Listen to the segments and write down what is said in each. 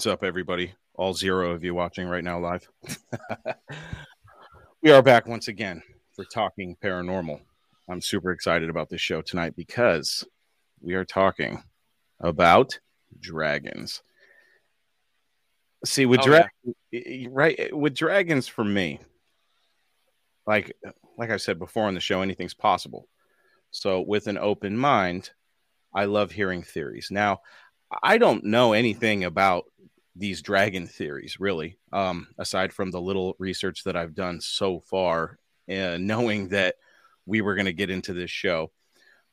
What's up, everybody? All zero of you watching right now live. we are back once again for Talking Paranormal. I'm super excited about this show tonight because we are talking about dragons. See, with Oh, dragons, right? With dragons, for me, like like I said before on the show, anything's possible. So, with an open mind, I love hearing theories. Now, I don't know anything about these dragon theories, really, um, aside from the little research that I've done so far, and knowing that we were going to get into this show.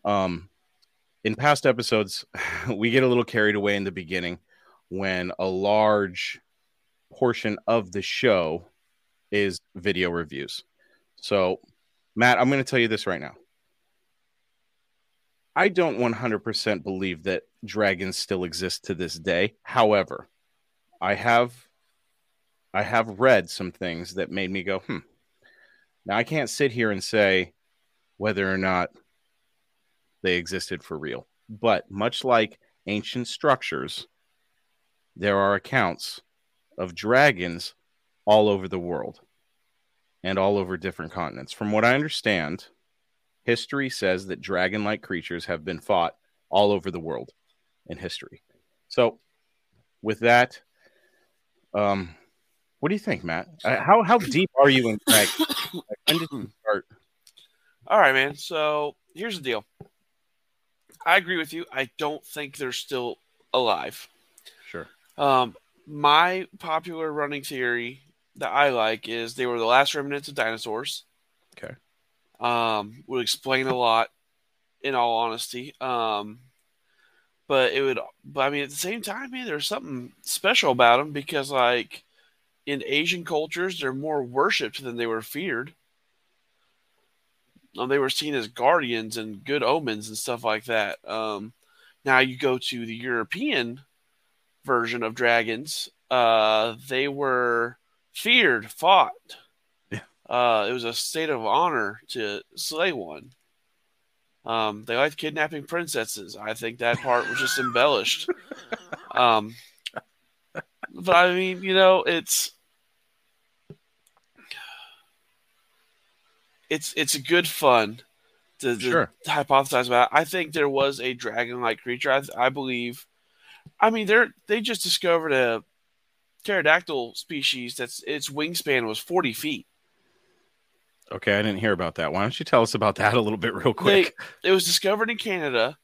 Um, in past episodes, we get a little carried away in the beginning when a large portion of the show is video reviews. So, Matt, I'm going to tell you this right now. I don't 100% believe that dragons still exist to this day. However, I have I have read some things that made me go, "Hmm." Now I can't sit here and say whether or not they existed for real. But much like ancient structures, there are accounts of dragons all over the world and all over different continents. From what I understand, history says that dragon like creatures have been fought all over the world in history. So, with that, um, what do you think, Matt? Uh, how how deep are you in? Like, when did you start? All right, man. So here's the deal. I agree with you. I don't think they're still alive. Sure. Um, my popular running theory that I like is they were the last remnants of dinosaurs. Okay. Um, would explain a lot, in all honesty. Um, but it would, but I mean, at the same time, man, there's something special about them because, like, in Asian cultures, they're more worshipped than they were feared. Um, they were seen as guardians and good omens and stuff like that. Um, now you go to the European version of dragons, uh, they were feared, fought. Yeah. Uh, it was a state of honor to slay one. Um, they like kidnapping princesses. I think that part was just embellished. Um, but I mean, you know, it's it's it's a good fun to, to Sure. hypothesize about. I think there was a dragon-like creature. I, I believe. I mean, they're they just discovered a pterodactyl species that's its wingspan was forty feet. Okay, I didn't hear about that. Why don't you tell us about that a little bit real quick? It was discovered in Canada,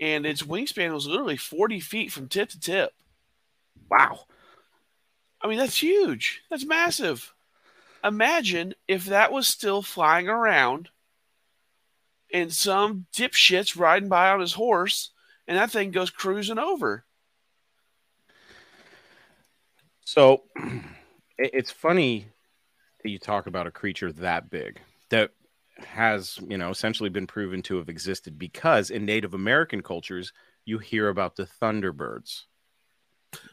and its wingspan was literally forty feet from tip to tip. wow. I mean, that's huge. That's massive. Imagine if that was still flying around and some dipshit's riding by on his horse and that thing goes cruising over. So it's funny that you talk about a creature that big that has, you know, essentially been proven to have existed because in Native American cultures, you hear about the thunderbirds,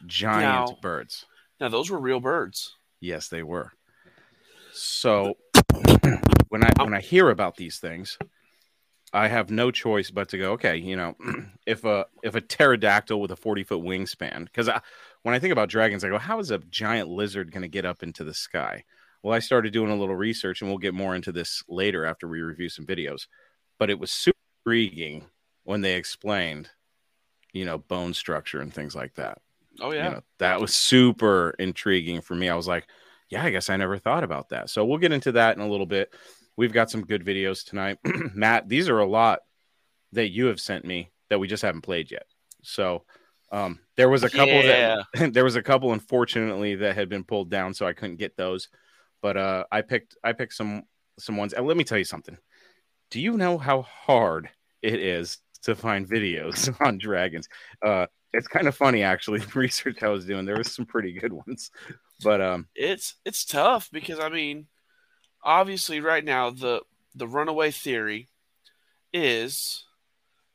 giant Now- birds. Now, those were real birds. Yes, they were. So when I oh. when I hear about these things, I have no choice but to go, okay, you know, if a if a pterodactyl with a 40 foot wingspan, because I, when I think about dragons, I go, how is a giant lizard going to get up into the sky? Well, I started doing a little research, and we'll get more into this later after we review some videos. But it was super intriguing when they explained, you know, bone structure and things like that Oh, yeah. you know, that was super intriguing for me. I was like, yeah, I guess I never thought about that. So we'll get into that in a little bit. We've got some good videos tonight. Matt, these are a lot that you have sent me that we just haven't played yet. So um, there was a couple that there was a couple unfortunately that had been pulled down, so I couldn't get those. But uh, I picked I picked some some ones. And let me tell you something. Do you know how hard it is to find videos on dragons? Uh, it's kind of funny actually. The research I was doing, there was some pretty good ones. But um, it's it's tough because I mean, obviously, right now the the runaway theory is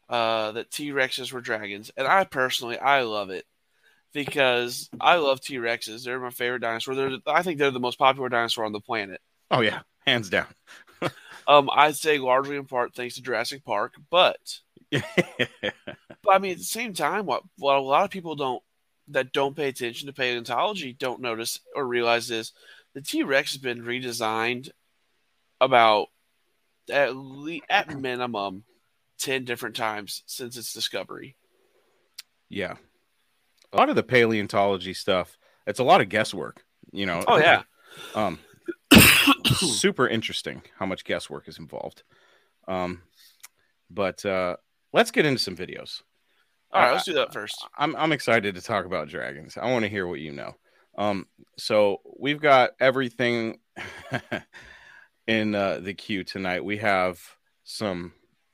uh, that T Rexes were dragons, and I personally I love it because I love T Rexes. They're my favorite dinosaur. They're I think they're the most popular dinosaur on the planet. oh yeah, hands down. Um, I'd say largely in part thanks to Jurassic Park, but but I mean at the same time, what what a lot of people don't that don't pay attention to paleontology don't notice or realize is the T Rex has been redesigned about at least at minimum ten different times since its discovery. Yeah. A lot of the paleontology stuff, it's a lot of guesswork, you know. Oh yeah. Um super interesting how much guesswork is involved. Um but uh let's get into some videos. All right, let's do that first. I'm I'm excited to talk about dragons. I want to hear what you know. Um, so we've got everything in uh, the queue tonight. We have some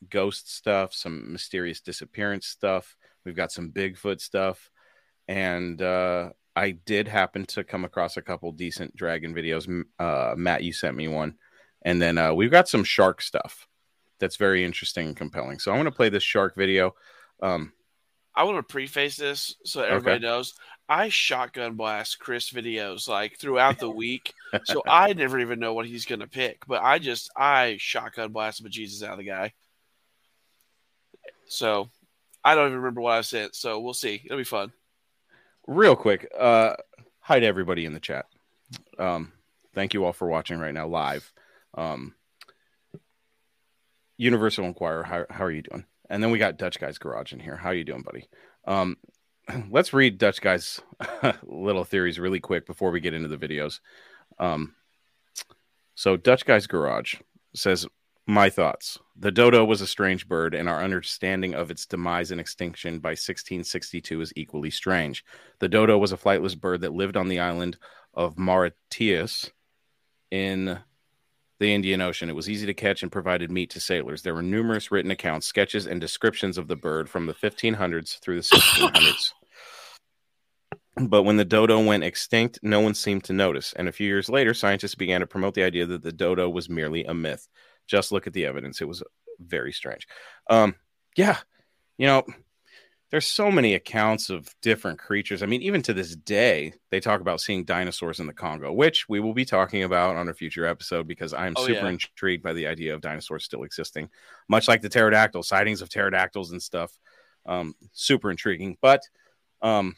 ghost stuff, some mysterious disappearance stuff. We've got some Bigfoot stuff, and uh, I did happen to come across a couple decent dragon videos. Uh, Matt, you sent me one, and then uh, we've got some shark stuff that's very interesting and compelling. So I'm going to play this shark video. Um, I want to preface this so everybody okay. knows I shotgun blast Chris videos like throughout the week, so I never even know what he's gonna pick. But I just I shotgun blast the Jesus out of the guy. So I don't even remember what I said. So we'll see. It'll be fun. Real quick, uh, hi to everybody in the chat. Um, thank you all for watching right now live. Um, Universal Inquirer, how, how are you doing? And then we got Dutch Guy's Garage in here. How are you doing, buddy? Um, let's read Dutch Guy's little theories really quick before we get into the videos. Um, so Dutch Guy's Garage says, "My thoughts: The dodo was a strange bird, and our understanding of its demise and extinction by 1662 is equally strange. The dodo was a flightless bird that lived on the island of Mauritius in the Indian Ocean. It was easy to catch and provided meat to sailors. There were numerous written accounts, sketches, and descriptions of the bird from the 1500s through the 1600s. but when the dodo went extinct, no one seemed to notice. And a few years later, scientists began to promote the idea that the dodo was merely a myth. Just look at the evidence. It was very strange. Um, yeah, you know, there's so many accounts of different creatures. I mean, even to this day, they talk about seeing dinosaurs in the Congo, which we will be talking about on a future episode because I'm oh, super yeah. intrigued by the idea of dinosaurs still existing, much like the pterodactyl sightings of pterodactyls and stuff. Um, super intriguing. But um,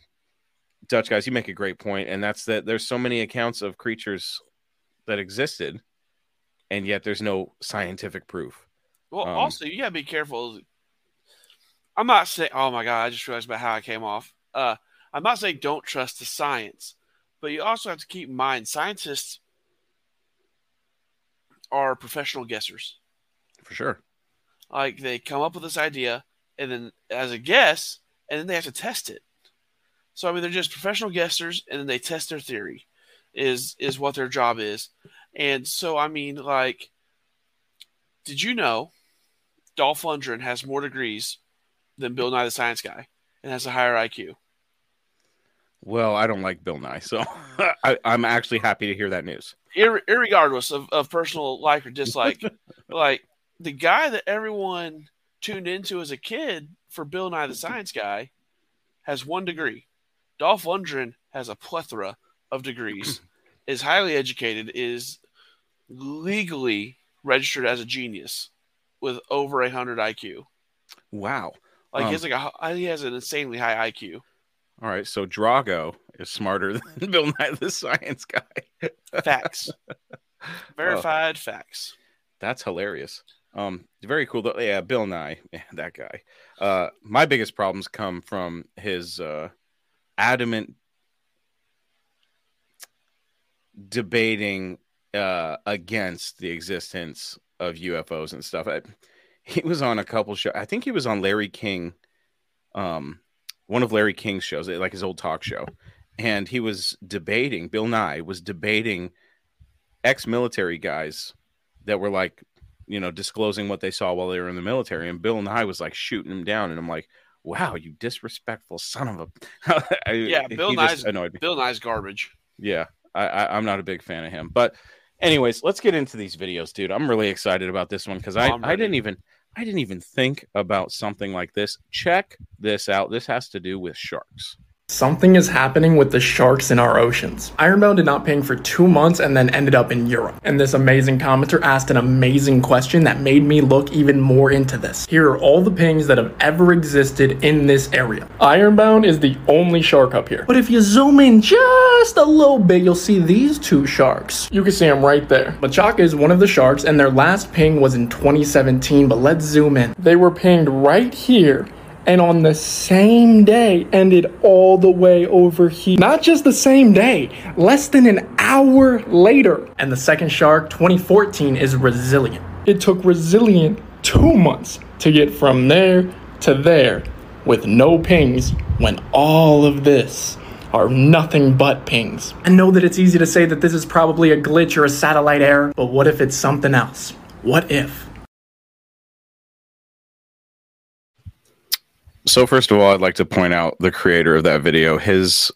Dutch guys, you make a great point, and that's that there's so many accounts of creatures that existed, and yet there's no scientific proof. Well, um, also you gotta be careful I'm not saying. Oh my god! I just realized about how I came off. Uh, I'm not saying don't trust the science, but you also have to keep in mind scientists are professional guessers. For sure. Like they come up with this idea, and then as a guess, and then they have to test it. So I mean, they're just professional guessers, and then they test their theory. Is is what their job is, and so I mean, like, did you know Dolph Lundgren has more degrees than Bill Nye the Science Guy and has a higher IQ. Well, I don't like Bill Nye, so I, am actually happy to hear that news. Ir- irregardless of, of personal like or dislike, like the guy that everyone tuned into as a kid for Bill Nye the Science Guy has one degree. Dolph Lundgren has a plethora of degrees, is highly educated, is legally registered as a genius with over a hundred IQ. Wow. Like um, he has like a he has an insanely high IQ. All right, so Drago is smarter than Bill Nye the Science Guy. facts, verified oh, facts. That's hilarious. Um, very cool. Though. Yeah, Bill Nye, yeah, that guy. Uh, my biggest problems come from his uh, adamant debating uh, against the existence of UFOs and stuff. I, he was on a couple shows. I think he was on Larry King, um, one of Larry King's shows, like his old talk show, and he was debating. Bill Nye was debating ex-military guys that were like, you know, disclosing what they saw while they were in the military, and Bill Nye was like shooting him down, and I'm like, wow, you disrespectful son of a. yeah, Bill Nye's annoyed me. Bill Nye's garbage. Yeah, I, I, I'm not a big fan of him, but anyways, let's get into these videos, dude. I'm really excited about this one because I, I didn't even I didn't even think about something like this. Check this out. This has to do with sharks. Something is happening with the sharks in our oceans. Ironbound did not ping for two months and then ended up in Europe. And this amazing commenter asked an amazing question that made me look even more into this. Here are all the pings that have ever existed in this area. Ironbound is the only shark up here. But if you zoom in just a little bit, you'll see these two sharks. You can see them right there. Machaca is one of the sharks, and their last ping was in 2017, but let's zoom in. They were pinged right here and on the same day ended all the way over here. Not just the same day, less than an hour later. And the second shark, 2014, is resilient. It took resilient two months to get from there to there with no pings when all of this are nothing but pings. I know that it's easy to say that this is probably a glitch or a satellite error, but what if it's something else? What if? So first of all, I'd like to point out the creator of that video. His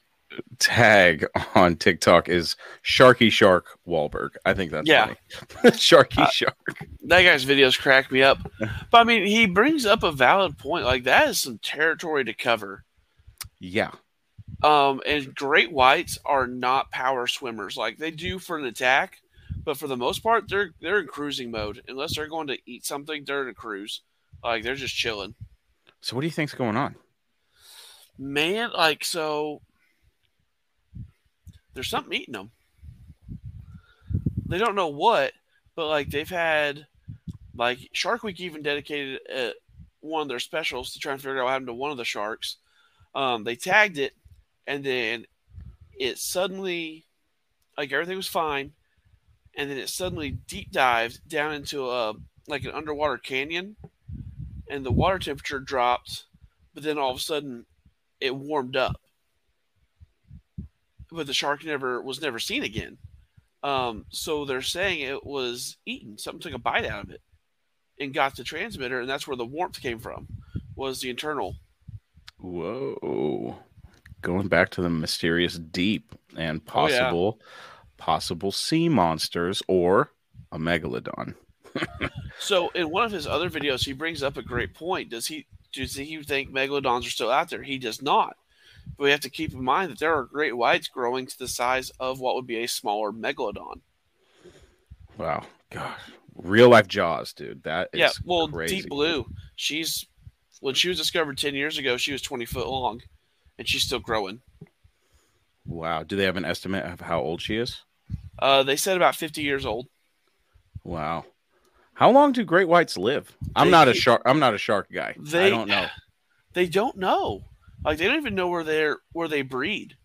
tag on TikTok is Sharky Shark Wahlberg. I think that's Yeah. funny. Sharky Uh, Shark. That guy's videos crack me up. But I mean, he brings up a valid point. Like that is some territory to cover. Yeah. Um, and great whites are not power swimmers. Like they do for an attack, but for the most part, they're they're in cruising mode. Unless they're going to eat something, they're in a cruise. Like they're just chilling. So what do you think's going on? Man, like so, there's something eating them. They don't know what, but like they've had, like Shark Week even dedicated uh, one of their specials to try and figure out what happened to one of the sharks. Um, they tagged it, and then it suddenly, like everything was fine, and then it suddenly deep dived down into a like an underwater canyon, and the water temperature dropped, but then all of a sudden it warmed up. But the shark never was never seen again. Um, so they're saying it was eaten. Something took a bite out of it and got the transmitter, and that's where the warmth came from. Was the internal? Whoa. Going back to the mysterious deep and Oh, yeah. possible possible sea monsters or a megalodon. So in one of his other videos, he brings up a great point. Does he does he think megalodons are still out there? He does not. But we have to keep in mind that there are great whites growing to the size of what would be a smaller megalodon. Wow. Gosh. Real life jaws, dude. That is yeah, well, crazy. Deep Blue, she's when she was discovered ten years ago, she was twenty foot long, and she's still growing. Wow. Do they have an estimate of how old she is? Uh, they said about fifty years old. Wow. How long do great whites live? I'm They not a shark. I'm not a shark guy. I don't know. They don't know. Like they don't even know where they're where they breed.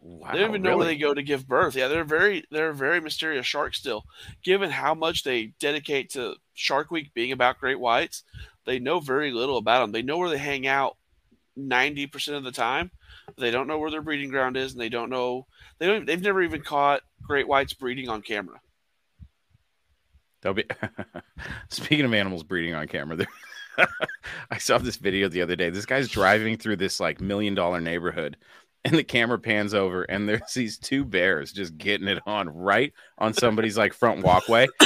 Wow, they don't even know where they go to give birth. Yeah, they're very they're very mysterious sharks still. Given how much they dedicate to Shark Week being about great whites, they know very little about them. They know where they hang out ninety percent of the time. They don't know where their breeding ground is, and they don't know they don't. They've never even caught great whites breeding on camera. They'll be speaking of animals breeding on camera. There, I saw this video the other day. This guy's driving through this like million dollar neighborhood, and the camera pans over, and there's these two bears just getting it on right on somebody's like front walkway.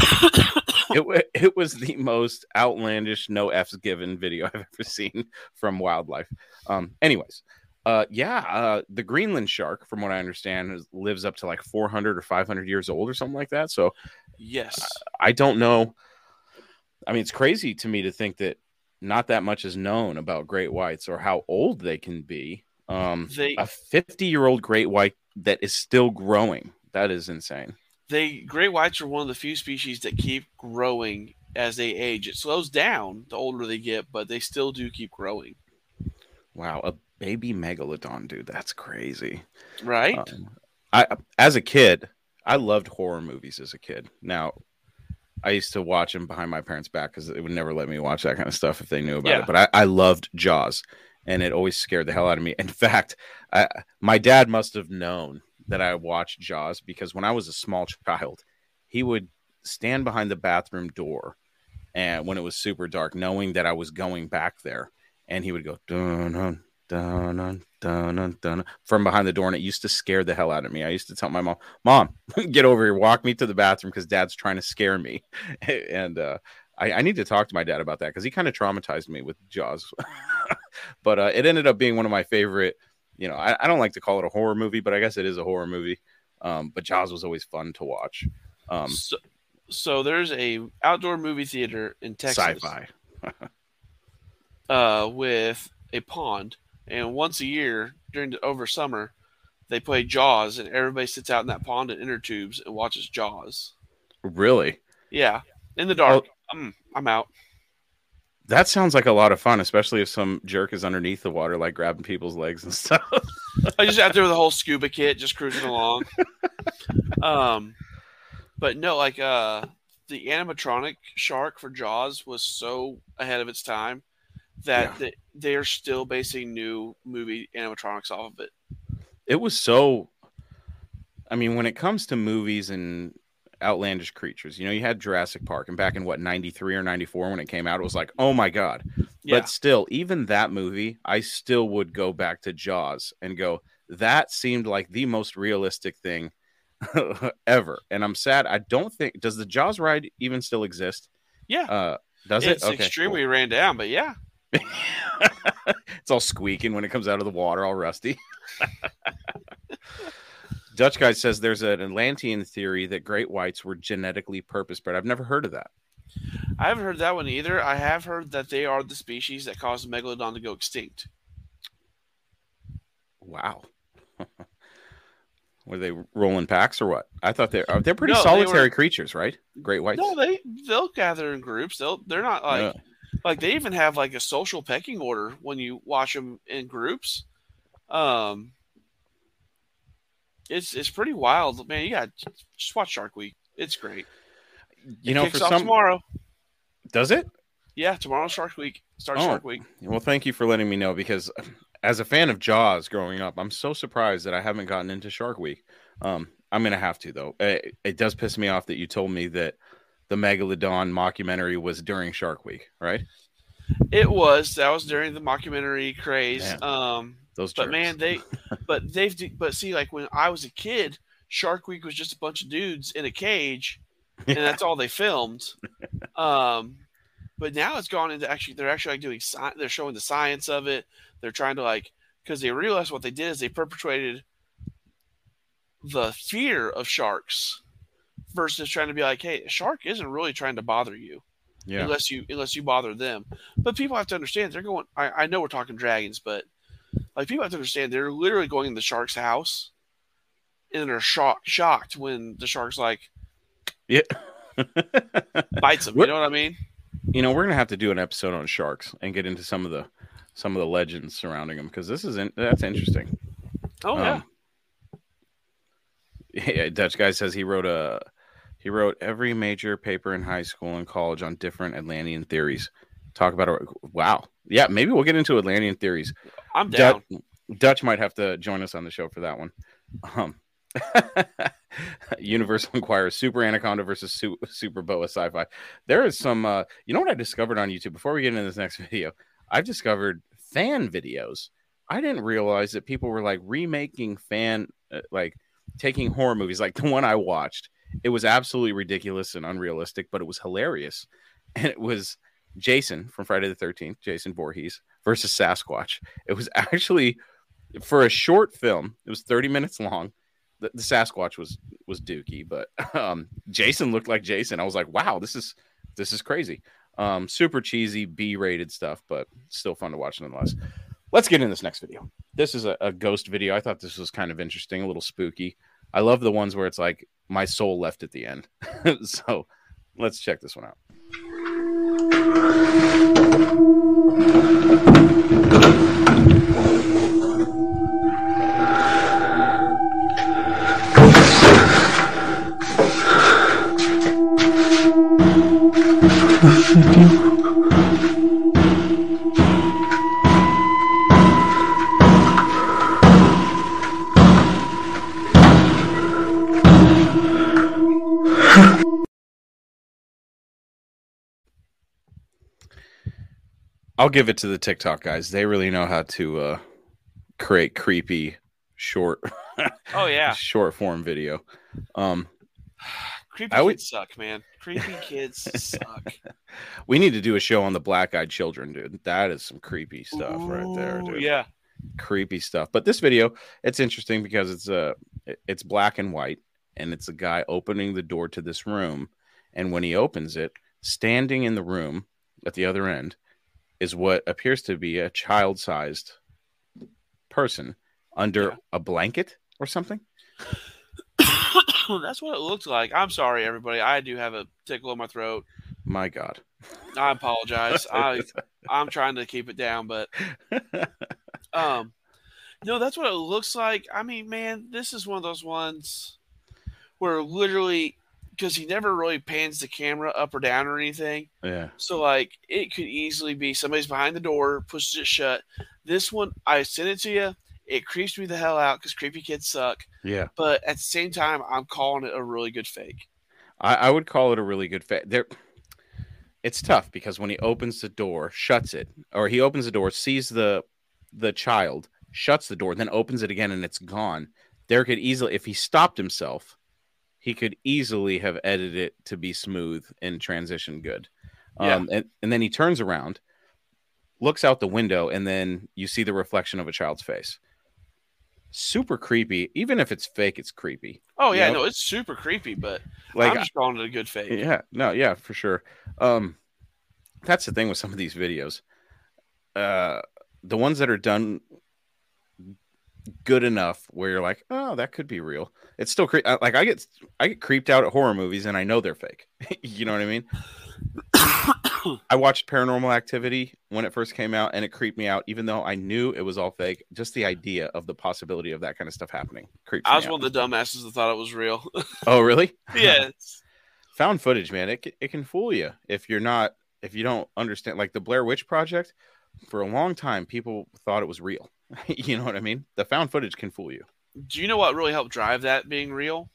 it, it was the most outlandish, no f's given video I've ever seen from wildlife. Um, anyways, uh, yeah, uh, the Greenland shark, from what I understand, is, lives up to like 400 or 500 years old or something like that. So Yes, I don't know. I mean, it's crazy to me to think that not that much is known about great whites or how old they can be. Um, they a 50 year old great white that is still growing. That is insane. they great whites are one of the few species that keep growing as they age. It slows down the older they get, but they still do keep growing. Wow. A baby megalodon, dude. That's crazy. Right? Um, I, as a kid, I loved horror movies as a kid. Now, I used to watch them behind my parents' back because they would never let me watch that kind of stuff if they knew about Yeah. it. But I, I loved Jaws, and it always scared the hell out of me. In fact, I, my dad must have known that I watched Jaws because when I was a small child, he would stand behind the bathroom door, and when it was super dark, knowing that I was going back there, and he would go dun dun dun dun dun dun, from behind the door, and it used to scare the hell out of me. I used to tell my mom, "Mom, get over here, walk me to the bathroom because Dad's trying to scare me," and uh, I, I need to talk to my dad about that because he kind of traumatized me with Jaws. but uh, it ended up being one of my favorite you know, I, I don't like to call it a horror movie, but I guess it is a horror movie. Um, but Jaws was always fun to watch. Um, So, so there's a outdoor movie theater in Texas. sci-fi. uh, with a pond, and once a year during the, over summer, they play Jaws, and everybody sits out in that pond in inner tubes and watches Jaws. Really? Yeah, in the dark. I'm I'm out. That sounds like a lot of fun, especially if some jerk is underneath the water, like grabbing people's legs and stuff. I just out there with a whole scuba kit, just cruising along. um, but no, like uh, the animatronic shark for Jaws was so ahead of its time that Yeah. they, are still basing new movie animatronics off of it. it was so i mean when it comes to movies and outlandish creatures you know you had jurassic park and back in what 93 or 94 when it came out it was like oh my god Yeah, but still even that movie i still would go back to jaws and go that seemed like the most realistic thing ever and i'm sad i don't think does the jaws ride even still exist yeah. uh does it's it okay extremely ran down, but yeah. it's all squeaking when it comes out of the water all rusty Dutch guy says there's an Atlantean theory that great whites were genetically purpose bred. I've never heard of that. I haven't heard that one either. I have heard that they are the species that caused megalodon to go extinct. Wow. Were they rolling packs or what? I thought they're they're pretty No, they solitary were- creatures, right? Great whites. No, they they'll gather in groups. They'll they're not like Yeah. Like they even have like a social pecking order when you watch them in groups. Um, it's it's pretty wild, man. You got just watch Shark Week. It's great. you know, Kicks for some tomorrow. does it? Yeah, tomorrow Shark Week. Starts Oh. Shark Week. Well, thank you for letting me know because as a fan of Jaws growing up, I'm so surprised that I haven't gotten into Shark Week. Um, I'm gonna have to though. It, it does piss me off that you told me that the Megalodon mockumentary was during Shark Week, right? It was that was during the mockumentary craze. Man. Um, Those, but jerks. man, they but they've but see like when I was a kid, Shark Week was just a bunch of dudes in a cage, and that's all they filmed. Um, but now it's gone into actually they're actually like doing sci- they're showing the science of it. They're trying to like because they realized what they did is they perpetuated the fear of sharks versus trying to be like, hey, a shark isn't really trying to bother you yeah, unless you unless you bother them. But people have to understand they're going. I, I know we're talking dragons, but like people have to understand they're literally going in the shark's house, and they're shocked shocked when the shark's like yeah. bites them. You know what I mean? you know, we're gonna have to do an episode on sharks and get into some of the some of the legends surrounding them because this is in, that's interesting. Oh. Um, yeah, Dutch guy says he wrote a he wrote every major paper in high school and college on different Atlantean theories. Talk about it. Wow. Yeah, maybe we'll get into Atlantean theories. I'm down. Dutch, Dutch might have to join us on the show for that one. Um, Universal Inquirer, Super Anaconda versus Su- Super Boa Sci-Fi. There is some. Uh, you know what I discovered on YouTube before we get into this next video? I've discovered fan videos. I didn't realize that people were like remaking fan, uh, like taking horror movies, like the one I watched. It was absolutely ridiculous and unrealistic, but it was hilarious. And it was Jason from Friday the Thirteenth, Jason Voorhees versus Sasquatch. It was actually for a short film. It was thirty minutes long. The, the Sasquatch was was Dookie, but um, Jason looked like Jason. I was like, wow, this is this is crazy. Um, super cheesy B rated stuff, but still fun to watch nonetheless. Let's get in this next video. This is a, a ghost video. I thought this was kind of interesting, a little spooky. I love the ones where it's like my soul left at the end. so let's check this one out. I'll give it to the TikTok guys. They really know how to uh, create creepy short Oh yeah. short form video. Um, Creepy I would- kids suck, man. Creepy kids suck. we need to do a show on the black eyed children, dude. That is some creepy stuff right there, dude. Yeah. creepy stuff. But this video, it's interesting because it's uh it's black and white, and it's a guy opening the door to this room, and when he opens it, standing in the room at the other end is what appears to be a child-sized person under Yeah. a blanket or something. That's what it looks like. I'm sorry, everybody. I do have a tickle in my throat. My God. I apologize. I I'm trying to keep it down, but um, no, that's what it looks like. I mean, man, this is one of those ones where literally because he never really pans the camera up or down or anything. yeah. So like it could easily be somebody's behind the door, pushes it shut. This one, I sent it to you. It creeps me the hell out because creepy kids suck. Yeah. But at the same time, I'm calling it a really good fake. I, I would call it a really good fake. There, it's tough because when he opens the door, shuts it, or he opens the door, sees the the child, shuts the door, then opens it again, and it's gone. There could easily, if he stopped himself, he could easily have edited it to be smooth and transition good. Yeah. Um, and, and then he turns around, looks out the window, and then you see the reflection of a child's face. Super creepy. Even if it's fake, it's creepy. Oh yeah, Yep. no, it's super creepy, but Like I'm just calling it a good fake. yeah, no, yeah, for sure. Um, that's the thing with some of these videos. Uh, the ones that are done good enough where you're like, oh, that could be real. It's still cre- like I get I get creeped out at horror movies and I know they're fake. you know what I mean? I watched Paranormal Activity when it first came out and it creeped me out, even though I knew it was all fake. Just the idea of the possibility of that kind of stuff happening creeps I was out. one of the dumbasses that thought it was real. Oh, really? yeah, found footage man it, it can fool you if you're not if you don't understand like the blair witch project for a long time people thought it was real you know what i mean the found footage can fool you Do you know what really helped drive that being real?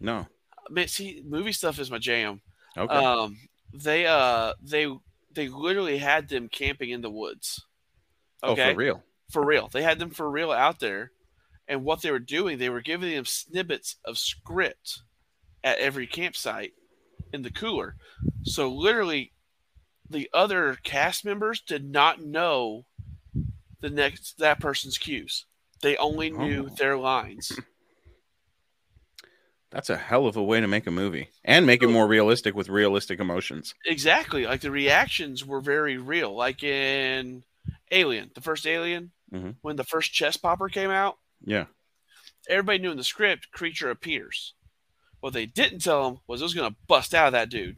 no Man, see, movie stuff is my jam. okay Um, they uh they they literally had them camping in the woods. oh Okay, for real for real. They had them for real out there, and what they were doing, they were giving them snippets of script at every campsite in the cooler. So literally, the other cast members did not know the next that person's cues. They only knew Oh. their lines. that's a hell of a way to make a movie and make it more realistic with realistic emotions exactly. Like the reactions were very real. Like in Alien, the first Alien, Mhm. when the first chest popper came out, yeah everybody knew in the script creature appears. What they didn't tell them was it was going to bust out of that dude.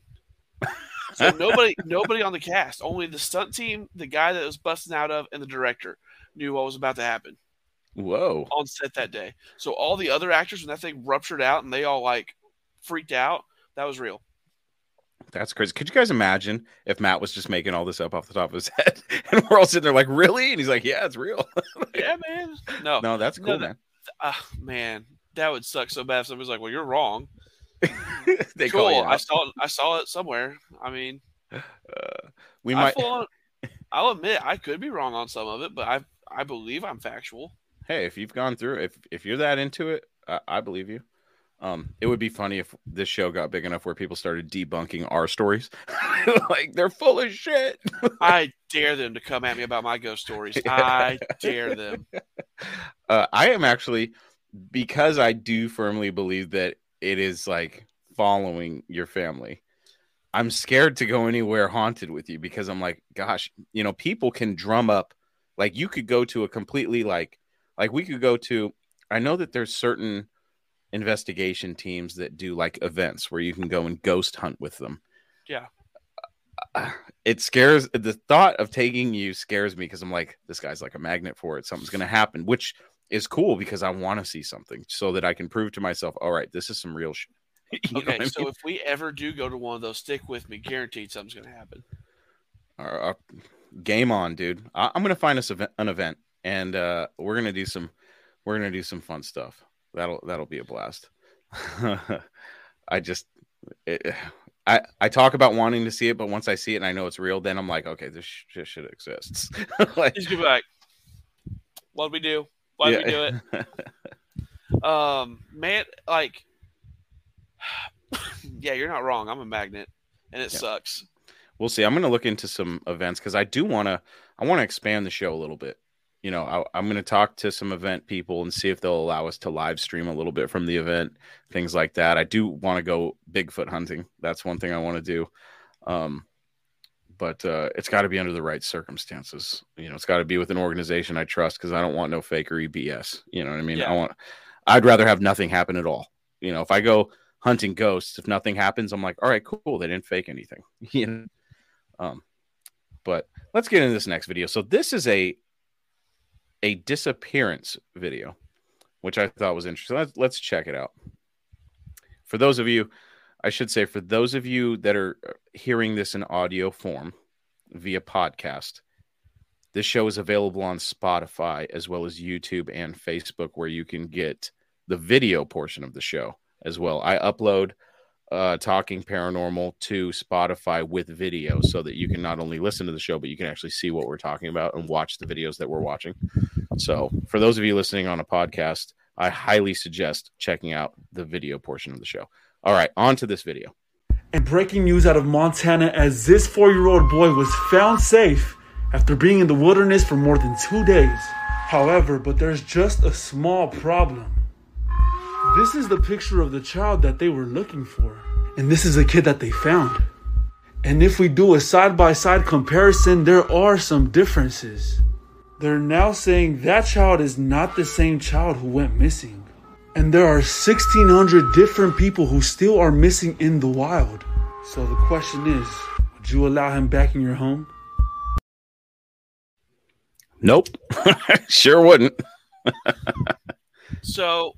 So nobody, nobody on the cast, only the stunt team, the guy that was busting out of, and the director knew what was about to happen whoa on set that day. So all the other actors, when that thing ruptured out and they all like freaked out, that was real. that's crazy could you guys imagine if matt was just making all this up off the top of his head and we're all sitting there like really and he's like yeah it's real Yeah, man. No, no that's No, cool man. ah, man, that would suck so bad. If somebody's like, "Well, you're wrong." they cool. call I saw it. I saw it somewhere. I mean, Uh, we might on- I'll admit I could be wrong on some of it, but I I believe I'm factual. hey, if you've gone through, if if you're that into it, I, I believe you. Um, it would be funny if this show got big enough where people started debunking our stories, like they're full of shit. I dare them to come at me about my ghost stories. I dare them. Uh, I am actually because I do firmly believe that it is like following your family. I'm scared to go anywhere haunted with you because I'm like, gosh, you know, people can drum up. Like you could go to a completely like, like we could go to. I know that there's certain investigation teams that do like events where you can go and ghost hunt with them. Yeah. Uh, It scares the thought of taking you scares me because I'm like, this guy's like a magnet for it. Something's gonna happen, which is cool because I want to see something so that I can prove to myself, all right, this is some real shit. You Okay, what so mean? if we ever do go to one of those, stick with me. Guaranteed something's going to happen. Our- our- game on, dude. I, I'm gonna find us event, an event, and uh, we're gonna do some, we're gonna do some fun stuff. That'll that'll be a blast. I just, it, I I talk about wanting to see it, but once I see it and I know it's real, then I'm like, okay, this shit shit exists. like, going to be like, what'd we do? Why'd we do it? Um, man, like, yeah, you're not wrong. I'm a magnet, and it Yeah. sucks. we'll see. I'm gonna look into some events because I do want to. I want to expand the show a little bit. you know, I, I'm going to talk to some event people and see if they'll allow us to live stream a little bit from the event, things like that. I do want to go Bigfoot hunting. That's one thing I want to do. Um, but uh, it's got to be under the right circumstances. You know, it's got to be with an organization I trust because I don't want no fakery BS. You know what I mean? Yeah. I want, I'd rather have nothing happen at all. You know, if I go hunting ghosts, if nothing happens, I'm like, all right, cool. They didn't fake anything. you know, um, but let's get into this next video. So this is a a disappearance video, which I thought was interesting. Let's, let's check it out. For those of you, I should say, for those of you that are hearing this in audio form via podcast, this show is available on Spotify as well as YouTube and Facebook, where you can get the video portion of the show as well. I upload uh, Talking Paranormal to Spotify with video so that you can not only listen to the show, but you can actually see what we're talking about and watch the videos that we're watching. So, for those of you listening on a podcast, I highly suggest checking out the video portion of the show. All right, on to this video. And breaking news out of Montana as this four year old boy was found safe after being in the wilderness for more than two days. However, but there's just a small problem. This is the picture of the child that they were looking for, and this is the kid that they found. And if we do a side by side comparison, there are some differences. They're now saying that child is not the same child who went missing. And there are 1,600 different people who still are missing in the wild. So the question is would you allow him back in your home? Nope, sure wouldn't. So,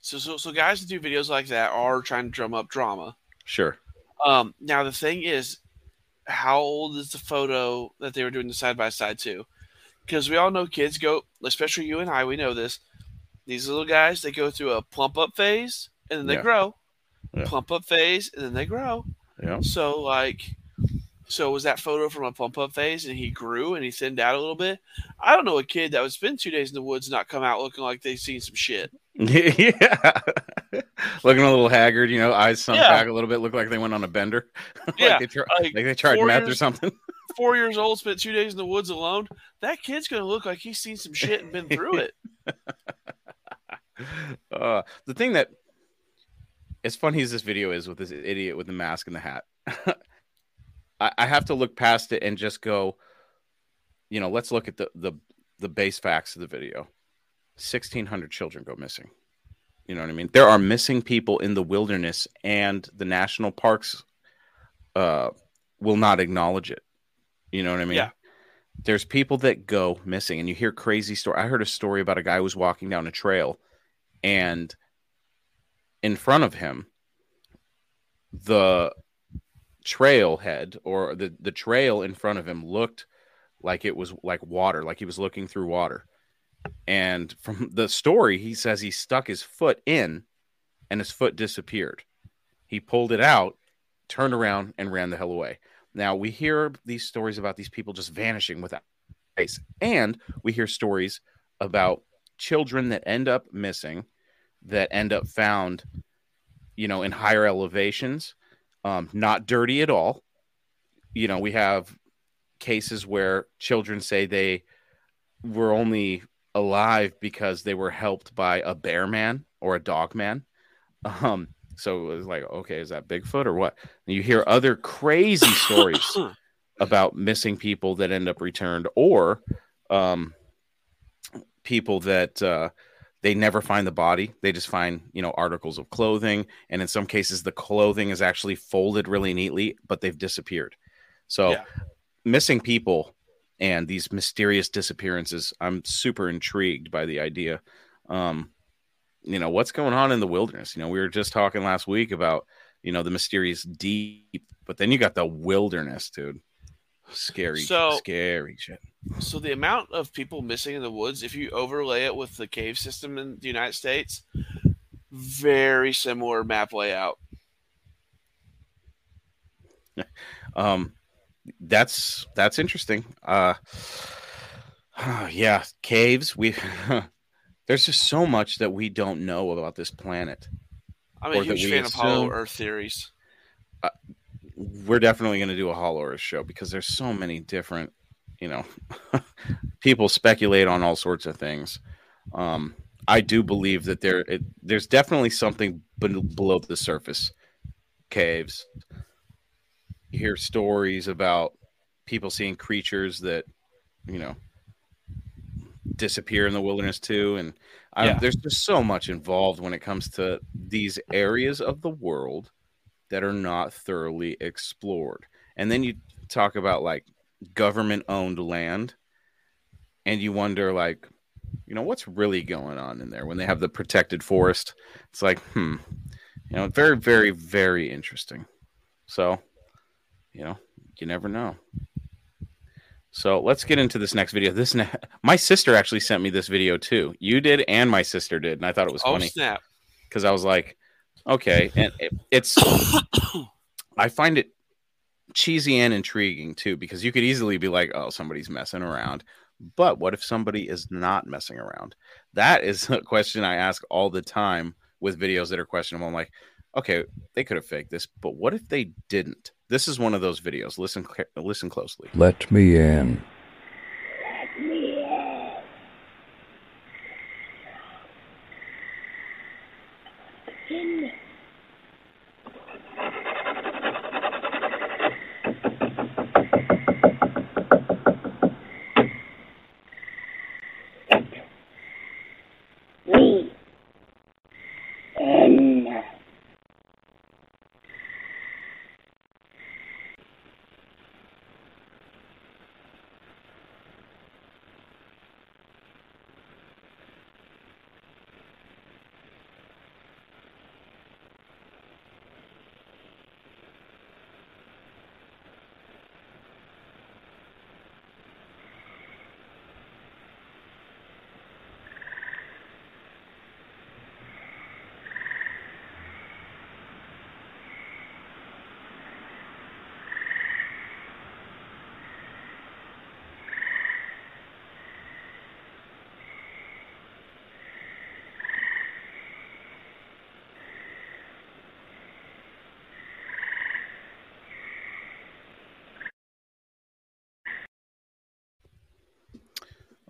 so, so, so guys that do videos like that are trying to drum up drama. Sure. Um, now the thing is, how old is the photo that they were doing the side by side to? Because we all know kids go, especially you and I, we know this. These little guys, they go through a plump up phase and then they Yeah. grow. Yeah. Plump up phase and then they grow. Yeah. So like, so was that photo from a plump up phase and he grew and he thinned out a little bit? I don't know a kid that would spend two days in the woods and not come out looking like they've seen some shit. yeah. Looking a little haggard, you know, eyes sunk Yeah. back a little bit, look like they went on a bender. like Yeah, they, tr- like, like they tried meth or something. Four years old, spent two days in the woods alone. That kid's gonna look like he's seen some shit and been through it. Uh, the thing that as funny as this video is with this idiot with the mask and the hat, I, I have to look past it and just go, you know, let's look at the the the base facts of the video. Sixteen hundred children go missing. You know what I mean? There are missing people in the wilderness, and the national parks uh, will not acknowledge it. You know what I mean? Yeah. There's people that go missing, and you hear crazy story. I heard a story about a guy who was walking down a trail, and in front of him, the trailhead or the the trail in front of him looked like it was like water, like he was looking through water. And from the story, he says he stuck his foot in and his foot disappeared. He pulled it out, turned around, and ran the hell away. Now, we hear these stories about these people just vanishing without trace. And we hear stories about children that end up missing, that end up found, you know, in higher elevations, um, not dirty at all. You know, we have cases where children say they were only alive because they were helped by a bear man or a dog man. Um, so it was like, okay, is that Bigfoot or what? And you hear other crazy stories about missing people that end up returned or um, people that uh, they never find the body. They just find, you know, articles of clothing. And in some cases, the clothing is actually folded really neatly, but they've disappeared. So Yeah. missing people and these mysterious disappearances, I'm super intrigued by the idea. Um, you know, what's going on in the wilderness? You know, we were just talking last week about, you know, the mysterious deep, but then you got the wilderness, dude. Scary, So- scary shit. So the amount of people missing in the woods, if you overlay it with the cave system in the United States, very similar map layout. Um, that's that's interesting. Uh, yeah, caves. We there's just so much that we don't know about this planet. I'm a huge fan of Hollow Earth theories. We're definitely going to do a Hollow Earth show because there's so many different, you know, people speculate on all sorts of things. Um, I do believe that there it, there's definitely something below the surface caves. You hear stories about people seeing creatures that you know disappear in the wilderness too, and I, Yeah. there's just so much involved when it comes to these areas of the world that are not thoroughly explored. And then you talk about like government owned land, and you wonder like you know what's really going on in there when they have the protected forest? It's like hmm you know very very very interesting. So you know you never know. So let's get into this next video. This ne- my sister actually sent me this video too. You did and my sister did and i thought it was Oh funny snap! because i was like okay and it, it's i find it cheesy and intriguing too because you could easily be like oh somebody's messing around but what if somebody is not messing around? That is a question I ask all the time with videos that are questionable. I'm like, okay, they could have faked this, but what if they didn't? This is one of those videos. Listen, listen closely. Let me in. me in.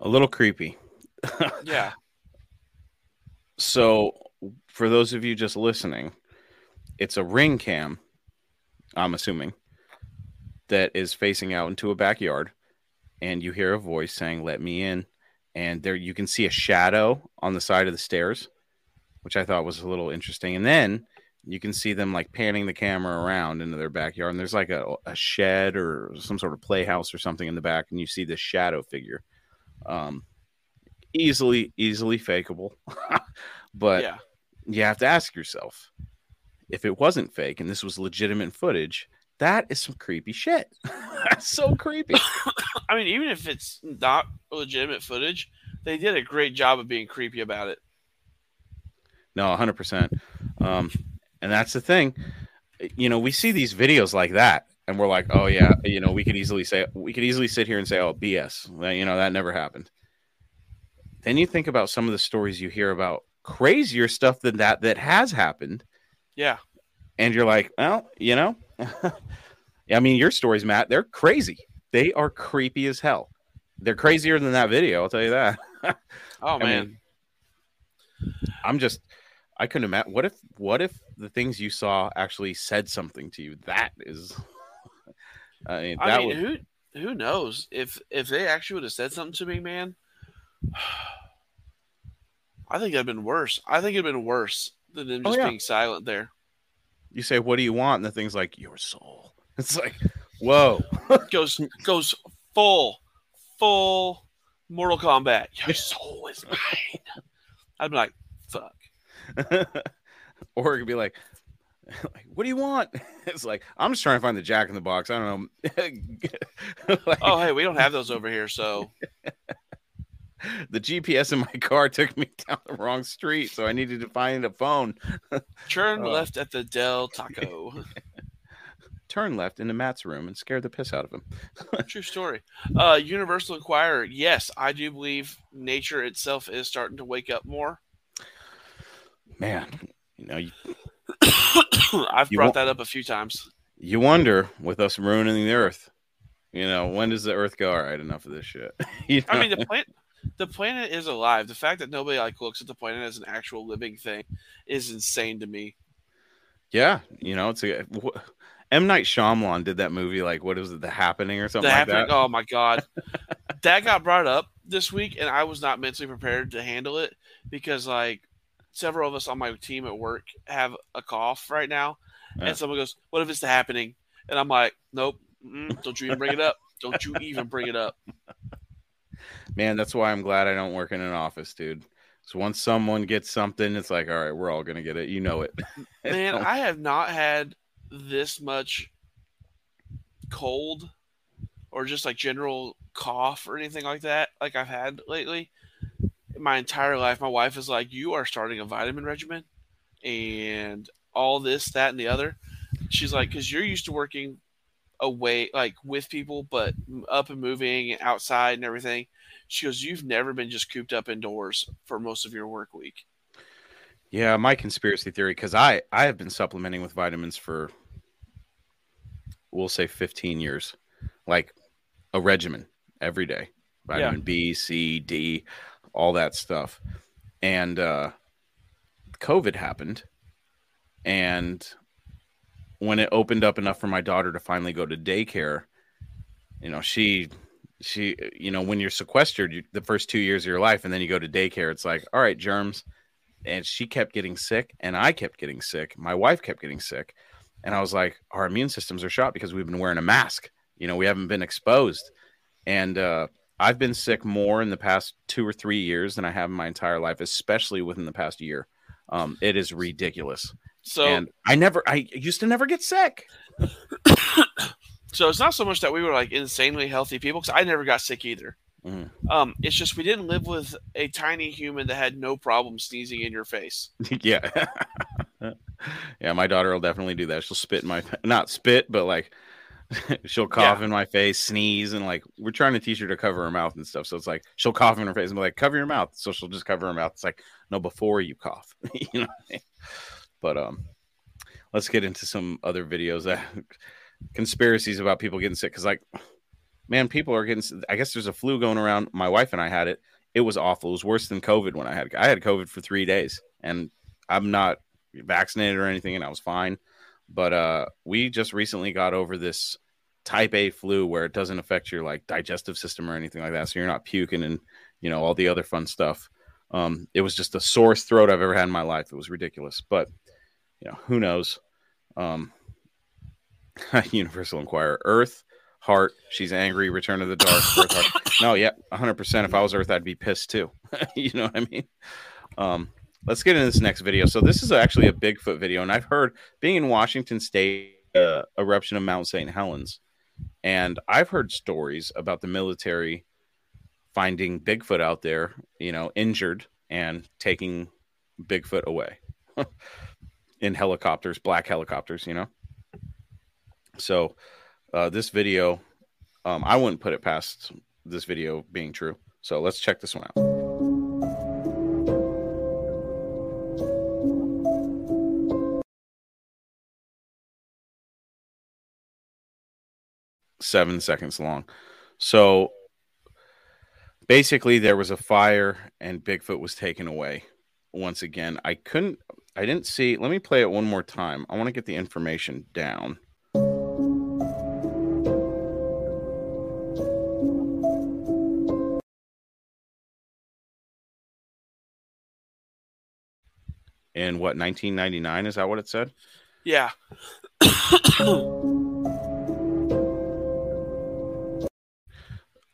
A little creepy. Yeah, So, for those of you just listening, it's a ring cam, I'm assuming, that is facing out into a backyard. And you hear a voice saying, Let me in. And there you can see a shadow on the side of the stairs, which I thought was a little interesting. And then you can see them like panning the camera around into their backyard. And there's like a, a shed or some sort of playhouse or something in the back. And you see this shadow figure. Um, easily, easily fakeable. but yeah. you have to ask yourself if it wasn't fake and this was legitimate footage, that is some creepy shit. That's so creepy. I mean, even if it's not legitimate footage, they did a great job of being creepy about it. No, 100%. Um, and that's the thing. You know, we see these videos like that and we're like, oh, yeah, you know, we could easily say, we could easily sit here and say, oh, BS. You know, that never happened. Then you think about some of the stories you hear about crazier stuff than that that has happened. Yeah, and you're like, well, you know, I mean, your stories, Matt, they're crazy. They are creepy as hell. They're crazier than that video. I'll tell you that. Oh I man, mean, I'm just, I couldn't imagine. What if, what if the things you saw actually said something to you? That is, I mean, I mean, would, who who knows if if they actually would have said something to me, man? I think it'd been worse. I think it'd been worse than them Oh, just yeah. being silent there. you say, what do you want? And the thing's like, your soul. It's like, whoa. Goes goes full full Mortal Kombat. Your soul is mine. I'd be like, fuck. or it could be like, like, what do you want? It's like, I'm just trying to find the jack in the box. I don't know. Like, Oh hey, we don't have those over here, so the GPS in my car took me down the wrong street, so I needed to find a phone. turn Oh. left at the Del Taco. Turn left into Matt's room and scare the piss out of him. True story. Uh, Universal Inquirer. Yes, I do believe nature itself is starting to wake up more. Man, you know, you, I've You brought that up a few times. you wonder with us ruining the earth, You know, when does the Earth go? All right, enough of this shit. you I mean, the planet, the planet is alive. The fact that nobody like looks at the planet as an actual living thing is insane to me. yeah, you know, it's a wh- M Night Shyamalan did that movie. Like, what was it, The Happening or something The like happening, that? oh my god, that got brought up this week, and I was not mentally prepared to handle it because like several of us on my team at work have a cough right now, and someone goes, "What if it's the happening?" And I'm like, "Nope, don't you even bring it up. Don't you even bring it up." Man, that's why I'm glad I don't work in an office, dude. So once someone gets something, it's like, all right, we're all gonna get it. You know it. Man, I have not had this much cold or just like general cough or anything like that like I've had lately. In my entire life, my wife is like, "You are starting a vitamin regimen and all this, that, and the other." She's like, "Because you're used to working away, like with people, but up and moving and outside and everything." She goes, "You've never been just cooped up indoors for most of your work week." Yeah, my conspiracy theory because I I have been supplementing with vitamins for we'll say 15 years, like a regimen every day, vitamin B, C, D, all that stuff, and uh, COVID happened, and when it opened up enough for my daughter to finally go to daycare, you know she she you know when you're sequestered you, the first two years of your life and then you go to daycare it's like all right germs. And she kept getting sick and i kept getting sick. My wife kept getting sick. And i was like our immune systems are shot because we've been wearing a mask. You know we haven't been exposed. And uh, i've been sick more in the past two or three years than i have in my entire life especially within the past year um, it is ridiculous So and i never i used to never get sick So it's not so much that we were like insanely healthy people because I never got sick either. Mhm. Um, it's just we didn't live with a tiny human that had no problem sneezing in your face. yeah yeah my daughter will definitely do that she'll spit in my not spit but like she'll cough Yeah. in my face sneeze and like we're trying to teach her to cover her mouth and stuff so it's like she'll cough in her face and be like cover your mouth so she'll just cover her mouth. It's like no before you cough. You know I mean? but um let's get into some other videos that conspiracies about people getting sick because like man people are getting i guess there's a flu going around. My wife and i had it. It was awful. It was worse than covid when i had i had covid for three days and i'm not vaccinated or anything and i was fine. But uh we just recently got over this type a flu where it doesn't affect your like digestive system or anything like that so you're not puking and you know all the other fun stuff. Um it was just the sorest throat i've ever had in my life. It was ridiculous but you know who knows? Um universal inquirer earth heart she's angry return of the dark Earth, no yeah 100% if i was earth i'd be pissed too. You know what i mean? Um let's get into this next video. So this is actually a bigfoot video and i've heard being in washington state uh, eruption of mount st helens and i've heard stories about the military finding bigfoot out there you know injured and taking bigfoot away in helicopters black helicopters you know? So uh, this video um, i wouldn't put it past this video being true. So let's check this one out seven seconds long. So basically, there was a fire and Bigfoot was taken away. Once again, I couldn't, I didn't see. Let me play it one more time. I want to get the information down. In what 1999 is that what it said? Yeah.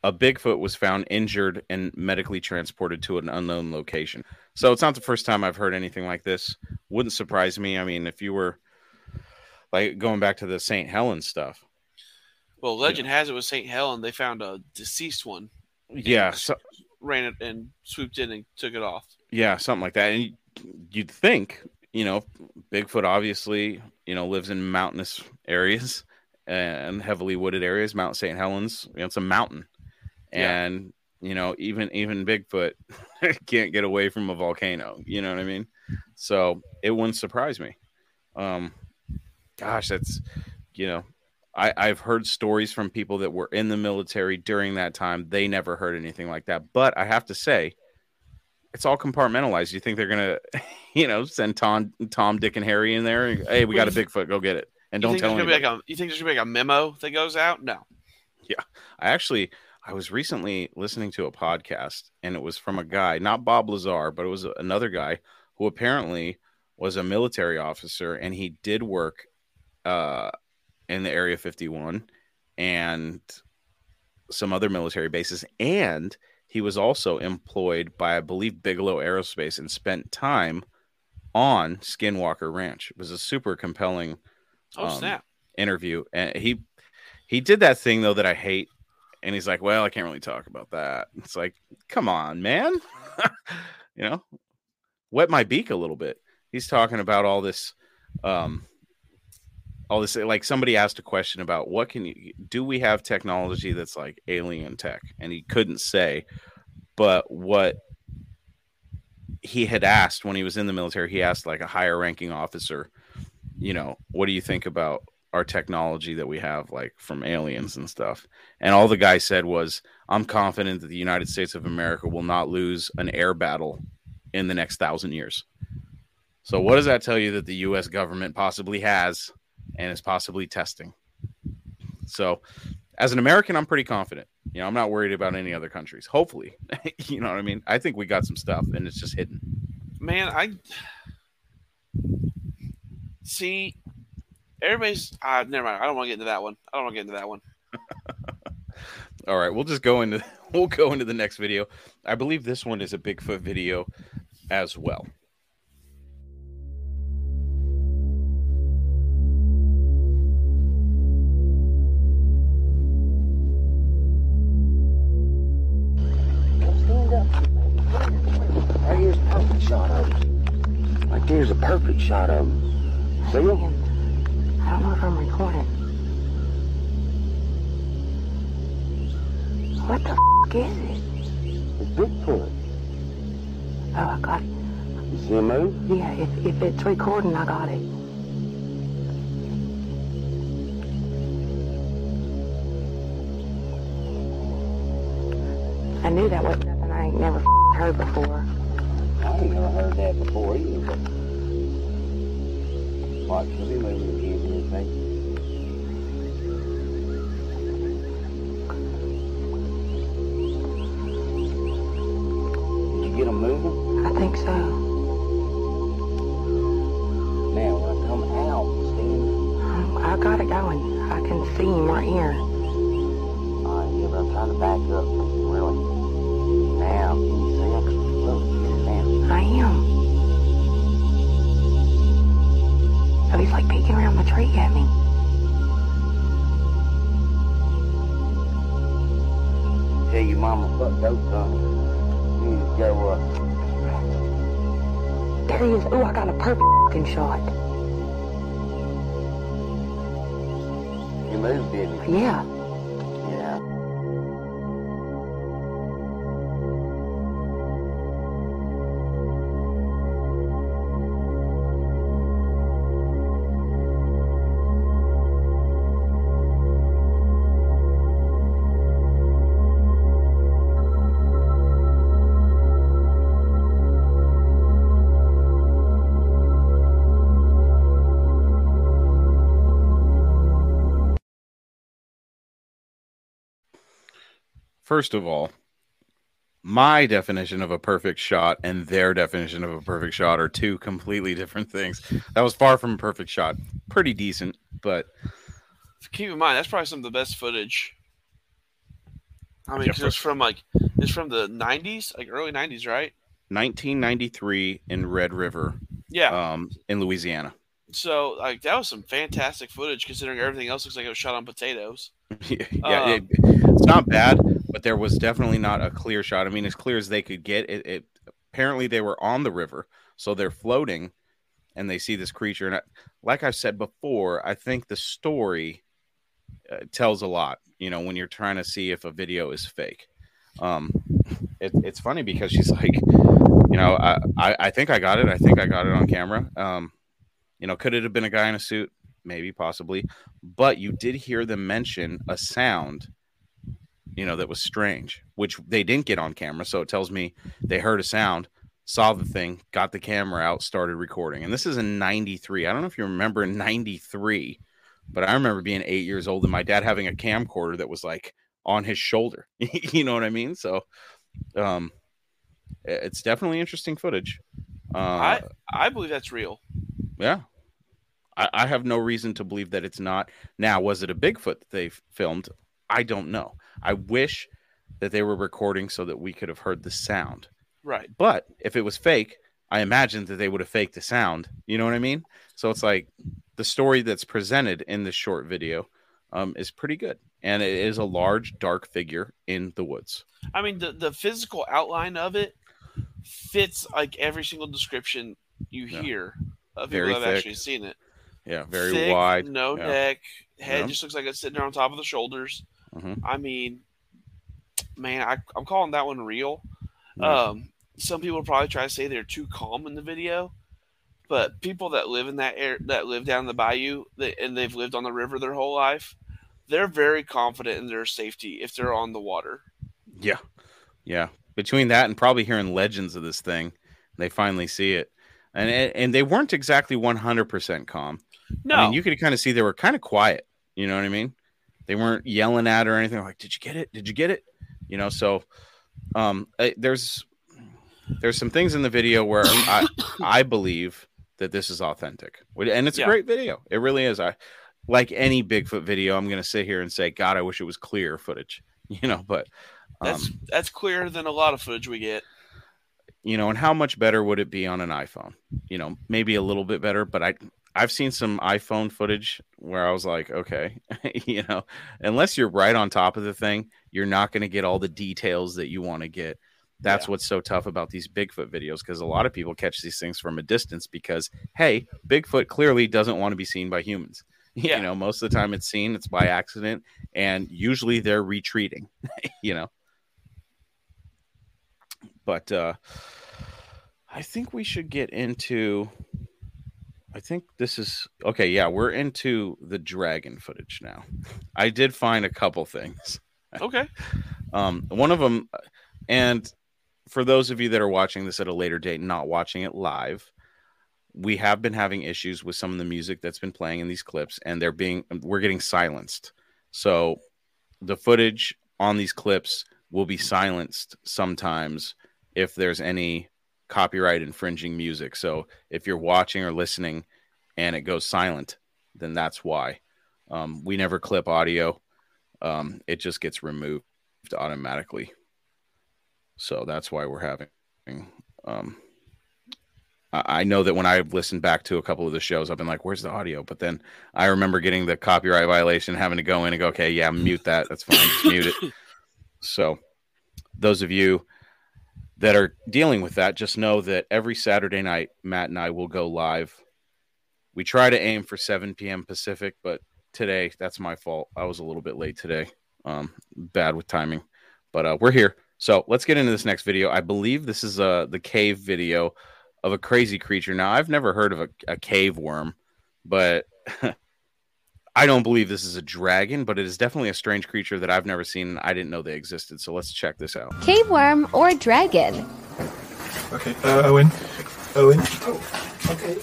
a Bigfoot was found injured and medically transported to an unknown location. So it's not the first time I've heard anything like this. Wouldn't surprise me. I mean, if you were like going back to the St. Helens stuff. Well, legend has it with St. Helen, they found a deceased one, Yeah, so, ran it and swooped in and took it off. yeah, something like that. And you'd think, you know, Bigfoot obviously, you know, lives in mountainous areas and heavily wooded areas. Mount St. Helens, you know, it's a mountain. Yeah. And you know, even even Bigfoot can't get away from a volcano. You know what I mean? So it wouldn't surprise me. Um, gosh, that's you know, I, I've heard stories from people that were in the military during that time. They never heard anything like that. But I have to say, it's all compartmentalized. You think they're gonna, you know, send Tom, Tom, Dick, and Harry in there? Hey, we got a Bigfoot. Go get it, and don't think tell anybody. like a, you think there's gonna be like a memo that goes out? No. Yeah i actually, I was recently listening to a podcast, and it was from a guy, not Bob Lazar, but it was another guy who apparently was a military officer, and he did work uh, in the Area 51 and some other military bases, and he was also employed by, I believe, Bigelow Aerospace, and spent time on Skinwalker Ranch. It was a super compelling Oh Um, interview and he he did that thing though that I hate and he's like, "Well, I can't really talk about that." It's like, "Come on, man." you know, wet my beak a little bit. He's talking about all this um all this like somebody asked a question about what can you do we have technology that's like alien tech and he couldn't say but what he had asked when he was in the military he asked like a higher ranking officer you know what do you think about our technology that we have like from aliens and stuff. And all the guy said was i'm confident that the united states of america will not lose an air battle in the next thousand years. So what does that tell you that the us government possibly has and is possibly testing? So as an american i'm pretty confident. You know i'm not worried about any other countries. Hopefully. You know what i mean? I think we got some stuff and it's just hidden. Man, I see. Everybody's. Uh, never mind. I don't want to get into that one. I don't want to get into that one. All right, we'll just go into we'll go into the next video. I believe this one is a Bigfoot video as well. Right here's a perfect shot of him. Right there's a perfect shot of him. See him? I don't know if I'm recording. What the f is it? It's Bigfoot. Oh, I got it. You see him move? Yeah, if, if it's recording, I got it. I knew that wasn't nothing I ain't never f- heard before. I ain't never heard that before either. Watch, let me move again Yeah. First of all, my definition of a perfect shot and their definition of a perfect shot are two completely different things. That was far from a perfect shot. Pretty decent, but Keep in mind that's probably some of the best footage. I mean, Yeah, it's from like it's from the '90s, like early '90s, right? 1993 in Red River, Yeah. um, in Louisiana. so like that was some fantastic footage considering everything else looks like it was shot on potatoes. yeah, Uh, it, it's not bad, but there was definitely not a clear shot. I mean, as clear as they could get. It, it apparently they were on the river, so they're floating, and they see this creature. And I, like I've said before, I think the story uh, tells a lot. You know, when you're trying to see if a video is fake. Um, it, it's funny because she's like, you know, I, I I think I got it. I think I got it on camera. Um, you know, could it have been a guy in a suit? maybe, possibly, but you did hear them mention a sound, you know, that was strange, which they didn't get on camera. So it tells me they heard a sound, saw the thing, got the camera out, started recording. And this is in 93. I don't know if you remember in 93, but I remember being eight years old and my dad having a camcorder that was like on his shoulder. you know what I mean? So, um, it's definitely interesting footage. Uh, I I believe that's real. yeah. I, I have no reason to believe that it's not. Now, was it a Bigfoot that they filmed? I don't know. I wish that they were recording so that we could have heard the sound. Right. But if it was fake, I imagine that they would have faked the sound. You know what I mean? So it's like the story that's presented in this short video um, is pretty good. And it is a large, dark figure in the woods. I mean, the the physical outline of it fits like every single description you Yeah. hear of people that have actually seen it. Yeah, very Thick, wide. no yeah. neck, head Yeah. just looks like it's sitting there on top of the shoulders. Mhm. I mean, man, I, I'm calling that one real. Yeah. Um, some people probably try to say they're too calm in the video, but people that live in that air that live down the bayou that, and they've lived on the river their whole life, they're very confident in their safety if they're on the water. Yeah. Yeah. Between that and probably hearing legends of this thing, they finally see it. And and they weren't exactly 100% calm. No, I mean, you could kind of see they were kind of quiet. You know what I mean? They weren't yelling at her or anything like, "Did you get it? Did you get it?" You know, so um eh, there's there's some things in the video where I I believe that this is authentic. And it's a Yeah. great video. It really is. I like any Bigfoot video, I'm going to sit here and say, "God, I wish it was clear footage." You know, but that's um, that's clearer than a lot of footage we get. you know, and how much better would it be on an iPhone? You know, maybe a little bit better, but I I've seen some iPhone footage where I was like, okay, you know, unless you're right on top of the thing, you're not going to get all the details that you want to get. That's Yeah. what's so tough about these Bigfoot videos because a lot of people catch these things from a distance because hey, Bigfoot clearly doesn't want to be seen by humans. Yeah. You know, most of the time it's seen, it's by accident, and usually they're retreating, you know. But uh I think we should get into I think this is okay, yeah, we're into the dragon footage now. I did find a couple things. Okay, Um, one of them, and for those of you that are watching this at a later date, not watching it live, we have been having issues with some of the music that's been playing in these clips, and they're being we're getting silenced. So the footage on these clips will be silenced sometimes if there's any copyright infringing music. So if you're watching or listening and it goes silent, then that's why. Um, we never clip audio. Um, it just gets removed automatically. So that's why we're having. Um, I know that when I've listened back to a couple of the shows, I've been like, "Where's the audio?" But then I remember getting the copyright violation, having to go in and go, "Okay, yeah, mute that. That's fine. Just mute it." So, those of you that are dealing with that, just know that every Saturday night, Matt and I will go live. We try to aim for 7 p.m. Pacific, but today that's my fault. I was a little bit late today. Um, bad with timing, but uh, we're here. So let's get into this next video. I believe this is uh, the cave video of a crazy creature. Now I've never heard of a, a cave worm, but I don't believe this is a dragon, but it is definitely a strange creature that I've never seen. I didn't know they existed. So let's check this out. Cave worm or dragon? Okay, uh, Owen. Owen. Okay.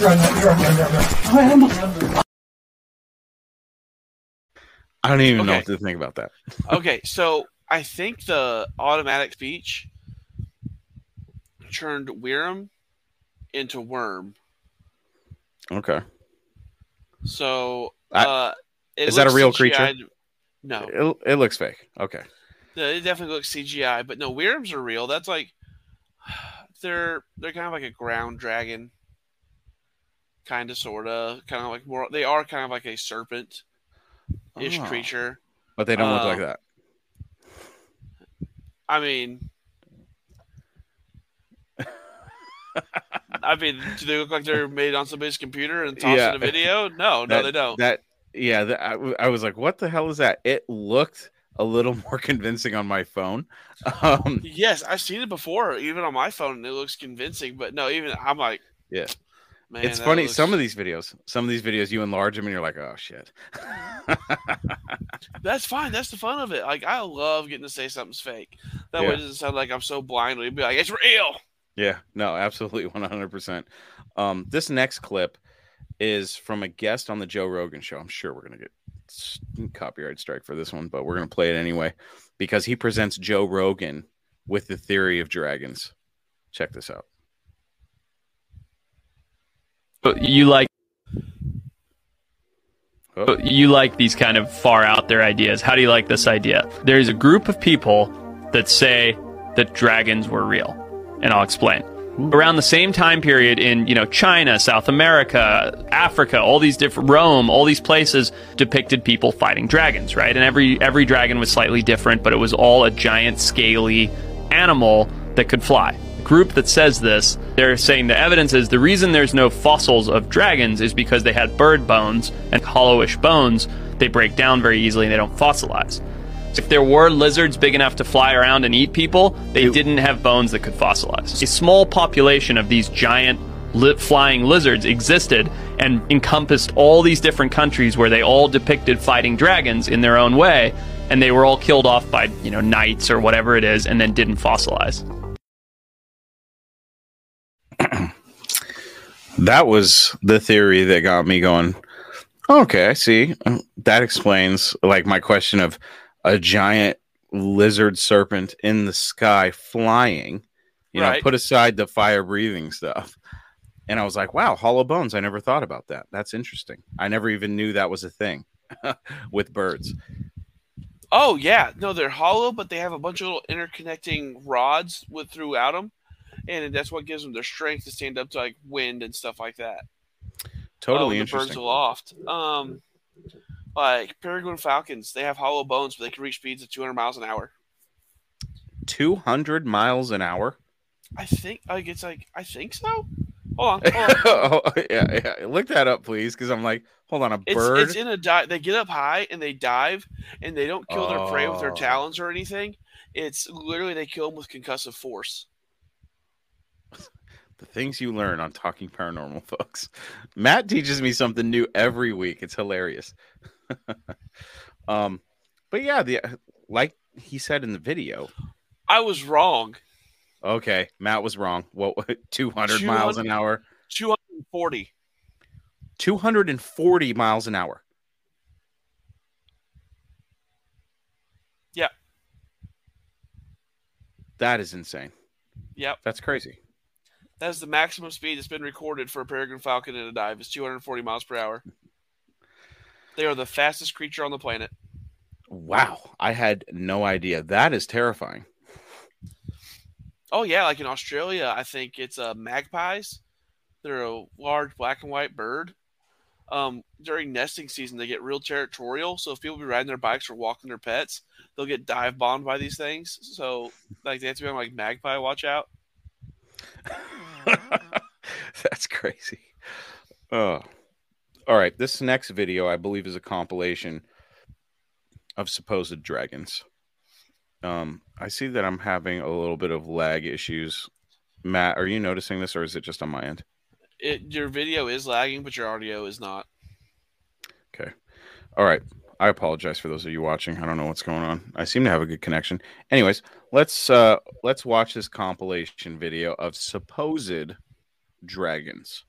Run, run, run, run, run. I don't even know what to think about that. okay. So I think the automatic speech turned Wyrm into Worm. Okay. So uh, it is that a real creature? CGI'd No, It, it looks fake. Okay. Yeah, it definitely looks CGI, but no, Wyrms are real. That's like they're they're kind of like a ground dragon, kind of, sorta, kind of like more. They are kind of like a serpent ish Oh. creature. But they don't look Uh, like that. I mean, I mean, do they look like they're made on somebody's computer and tossed Yeah. in a video? No, no, That- they don't. That yeah, that, I, I was like, what the hell is that? It looked a little more convincing on my phone. Um, Yes, I've seen it before, even on my phone, and it looks convincing. But no, even I'm like, Yeah. man, it's funny. looks- Some of these videos, some of these videos, you enlarge them and you're like, oh shit. That's fine. That's the fun of it. Like I love getting to say something's fake. That way it doesn't sound like I'm so blind. It'd be like it's real. Yeah, no, absolutely 100%. Um, this next clip is from a guest on the Joe Rogan show. I'm sure we're going to get copyright strike for this one, but we're going to play it anyway because he presents Joe Rogan with the theory of dragons. Check this out. But you like Oh, you like these kind of far out there ideas. How do you like this idea? There's a group of people that say that dragons were real, and I'll explain. Around the same time period in, you know, China, South America, Africa, all these different Rome, all these places depicted people fighting dragons, right? And every every dragon was slightly different, but it was all a giant scaly animal that could fly The group that says this, they're saying the evidence is the reason there's no fossils of dragons is because they had bird bones and hollowish bones. They break down very easily and they don't fossilize. If there were lizards big enough to fly around and eat people, they didn't have bones that could fossilize. A small population of these giant li- flying lizards existed and encompassed all these different countries where they all depicted fighting dragons in their own way, and they were all killed off by you know knights or whatever it is, and then didn't fossilize. that was the theory that got me going. Okay, I see. That explains like my question of a giant lizard serpent in the sky flying. You know, Right. put aside the fire breathing stuff. And I was like, wow, hollow bones. I never thought about that. That's interesting. I never even knew that was a thing with birds. Oh yeah, no, they're hollow, but they have a bunch of little interconnecting rods with throughout them, and that's what gives them their strength to stand up to like wind and stuff like that. Totally Oh, the birds aloft. Um, like peregrine falcons, they have hollow bones, but they can reach speeds of 200 miles an hour. 200 miles an hour. I think like it's like I think so. Hold on, hold on. oh, yeah, yeah. Look that up, please, because I'm like, hold on, a It's, bird. it's in a dive. They get up high and they dive, and they don't kill their prey with their Oh. talons or anything. It's literally they kill them with concussive force. the things you learn on talking paranormal folks matt teaches me something new every week it's hilarious um but yeah the like he said in the video I was wrong. okay matt was wrong what 200 miles an hour 240. 240 miles an hour Yeah. that is insane Yep. that's crazy That is the maximum speed that's been recorded for a peregrine falcon in a dive. Is 240 miles per hour. They are the fastest creature on the planet. wow i had no idea that is terrifying Oh yeah, like in Australia, I think it's uh, magpies. They're a large black and white bird. Um, during nesting season, they get real territorial. So if people be riding their bikes or walking their pets, they'll get dive bombed by these things. So like they have to be on like magpie watch out. That's crazy. Oh. All right. This next video, I believe, is a compilation of supposed dragons. Um, I see that I'm having a little bit of lag issues. Matt, are you noticing this or is it just on my end? It, your video is lagging, but your audio is not. Okay. All right. I apologize for those of you watching. I don't know what's going on. I seem to have a good connection. Anyways, let's uh let's watch this compilation video of supposed dragons.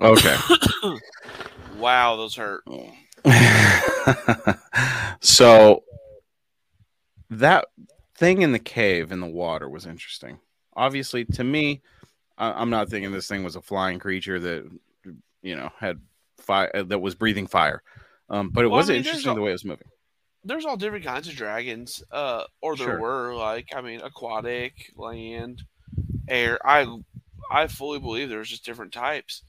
Okay. wow, those hurt. so that thing in the cave in the water was interesting. Obviously, to me, I- am not thinking this thing was a flying creature that you know had fire that was breathing fire. Um, but it Well, I was mean, interesting there's the way it was moving. There's all different kinds of dragons, uh, or there Sure. were like I mean, aquatic, land, air. I I fully believe there's just different types.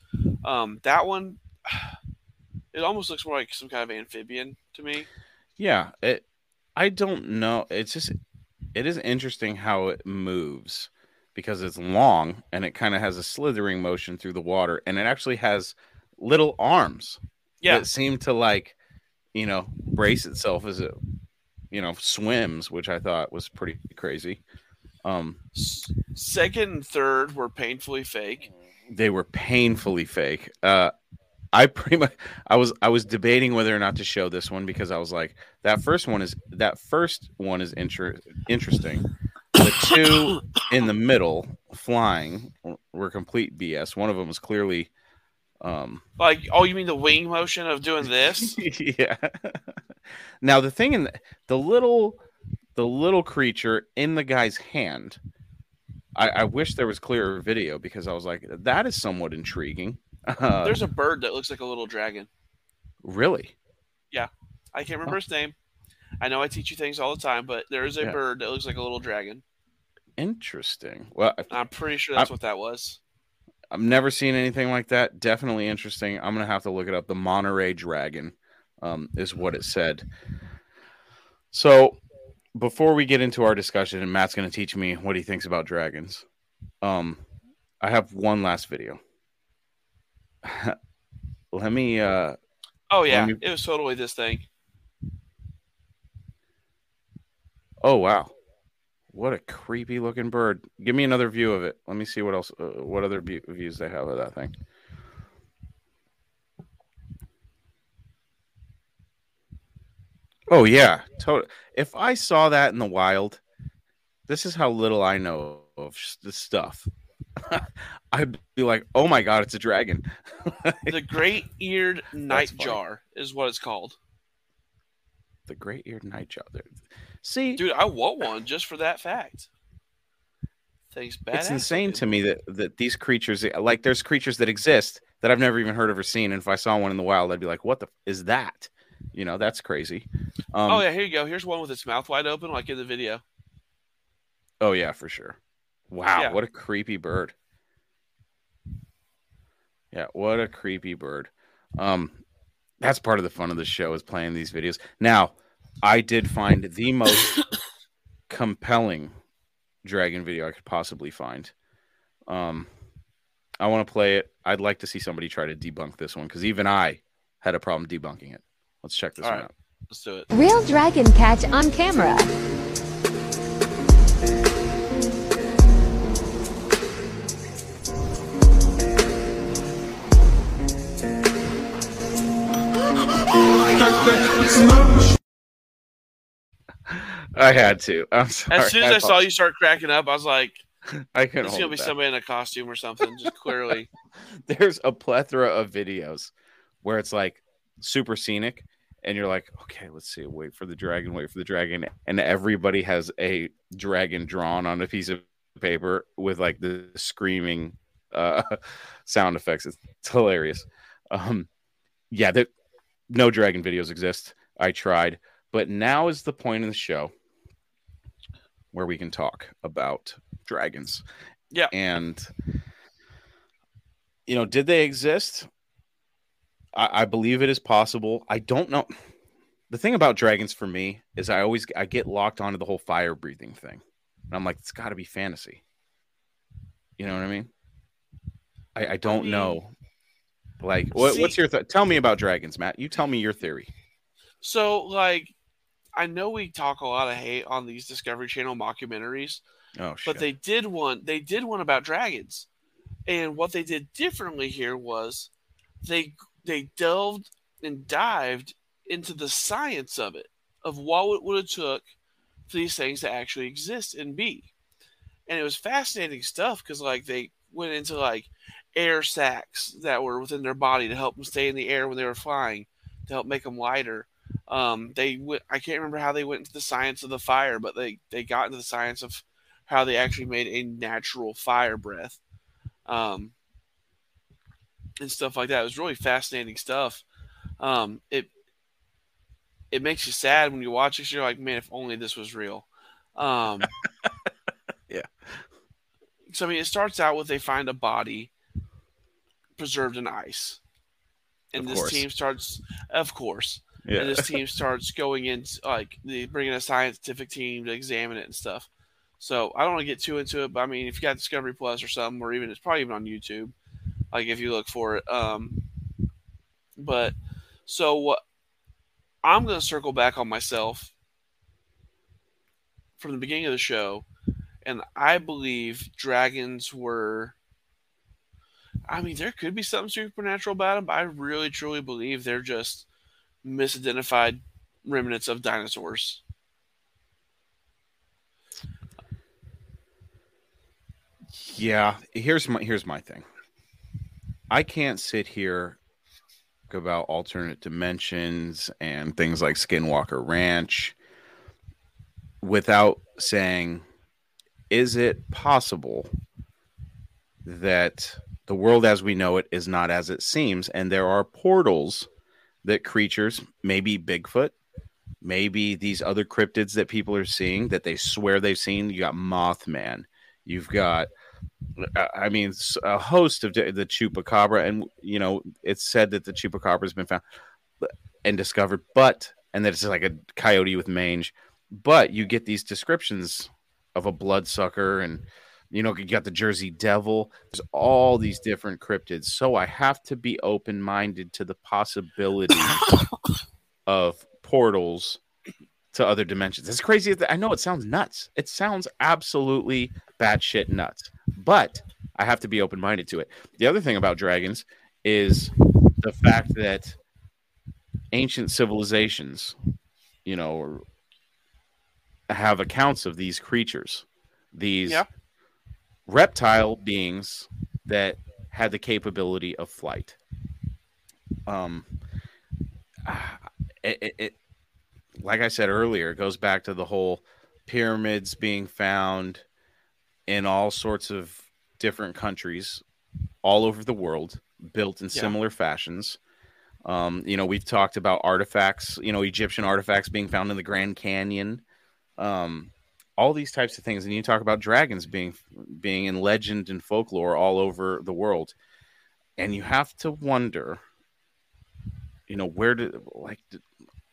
Um, that one, it almost looks more like some kind of amphibian to me. Yeah, it. I don't know. It's just it is interesting how it moves because it's long and it kind of has a slithering motion through the water, and it actually has little arms Yeah. that seem to like, you know, brace itself as it, you know, swims, which I thought was pretty crazy. Um, Second and third were painfully fake. They were painfully fake. Uh, I pretty much I was I was debating whether or not to show this one because I was like that first one is that first one is inter- interesting. The two in the middle flying were complete BS. One of them was clearly um Like, oh, you mean the wing motion of doing this? yeah. now the thing in the, the little the little creature in the guy's hand. I, I wish there was clearer video because I was like, that is somewhat intriguing. Uh, There's a bird that looks like a little dragon. really Yeah. I can't remember his name. I know I teach you things all the time, but there is a Yeah. bird that looks like a little dragon. interesting. Well, I'm pretty sure that's I- what that was. I've never seen anything like that. Definitely interesting. I'm gonna have to look it up. The Monterey Dragon um, is what it said. So before we get into our discussion, and Matt's gonna teach me what he thinks about dragons. Um, I have one last video. Let me. Uh, Oh yeah, me- it was totally this thing. oh wow, what a creepy looking bird! Give me another view of it. Let me see what else. Uh, what other views they have of that thing. Oh yeah, totally. If I saw that in the wild, this is how little I know of this stuff. I'd be like, "Oh my god, it's a dragon!" The great eared night funny. jar is what it's called. the great-eared nightjar. See, Dude, I want one just for that fact. Things bad. it's insane to me that that these creatures, like, there's creatures that exist that I've never even heard of or seen. And if I saw one in the wild, I'd be like, "What the f- is that?" You know, that's crazy. Um, oh yeah, here you go. Here's one with its mouth wide open, like in the video. Oh yeah, for sure. Wow, Yeah. what a creepy bird. Yeah, what a creepy bird. Um that's part of the fun of the show is playing these videos. Now, I did find the most compelling dragon video I could possibly find. Um I want to play it. I'd like to see somebody try to debunk this one cuz even I had a problem debunking it. Let's check this All one right. out. Let's do it. Real dragon catch on camera. I had to. I'm sorry. As soon as I saw you start cracking up, I was like, I couldn't "It's hold gonna be back. somebody in a costume or something." Just clearly, there's a plethora of videos where it's like super scenic and you're like okay let's see wait for the dragon wait for the dragon and everybody has a dragon drawn on a piece of paper with like the screaming uh sound effects it's, it's hilarious um yeah there, no dragon videos exist i tried but now is the point in the show where we can talk about dragons Yeah. and you know, did they exist? I, I believe it is possible. I don't know. The thing about dragons for me is I always I get locked onto the whole fire breathing thing. And I'm like, it's got to be fantasy. You know what I mean? I, I don't mean, know. Like, what, what's your th- tell me about dragons, Matt? You tell me your theory. so like, I know we talk a lot of hate on these Discovery Channel mockumentaries, Oh shit! but they did one. They did one about dragons, and what they did differently here was they they delved and dived into the science of it, of what it would have took for these things to actually exist and be. And it was fascinating stuff because like they went into like air sacs that were within their body to help them stay in the air when they were flying, to help make them lighter. Um, they went, I can't remember how they went into the science of the fire, but they, they got into the science of how they actually made a natural fire breath. Um, and stuff like that. It was really fascinating stuff. Um, it it makes you sad when you watch it. You're like, man, if only this was real. Um, yeah. So I mean, it starts out with they find a body preserved in ice, and Of this course. team starts, of course, Yeah. and this team starts going in like they bring in a scientific team to examine it and stuff. So I don't want to get too into it, but I mean, if you got Discovery Plus or something, or even it's probably even on YouTube, like if you look for it. Um, but so what? I'm going to circle back on myself from the beginning of the show, and I believe dragons were. I mean, there could be something supernatural about them, but I really truly believe they're just misidentified remnants of dinosaurs. Yeah, here's my here's my thing. I can't sit here about alternate dimensions and things like Skinwalker Ranch without saying is it possible that the world as we know it is not as it seems? And there are portals that creatures maybe Bigfoot maybe these other cryptids that people are seeing that they swear they've seen. You got Mothman. You've got I mean, a host of the chupacabra, and you know, it's said that the chupacabra has been found and discovered, but and that it's like a coyote with mange. But you get these descriptions of a bloodsucker, and you know, you got the Jersey Devil. There's all these different cryptids, so I have to be open minded to the possibility of portals to other dimensions. It's crazy. I know it sounds nuts. It sounds absolutely batshit nuts, but I have to be open minded to it. The other thing about dragons is the fact that ancient civilizations, you know, have accounts of these creatures, these Yeah. reptile beings that had the capability of flight. Um, it, it like I said earlier, it goes back to the whole pyramids being found in all sorts of different countries all over the world, built in Yeah. similar fashions. Um, you know, we've talked about artifacts, you know, Egyptian artifacts being found in the Grand Canyon. Um, all these types of things, and you talk about dragons being being in legend and folklore all over the world, and you have to wonder, you know, where did like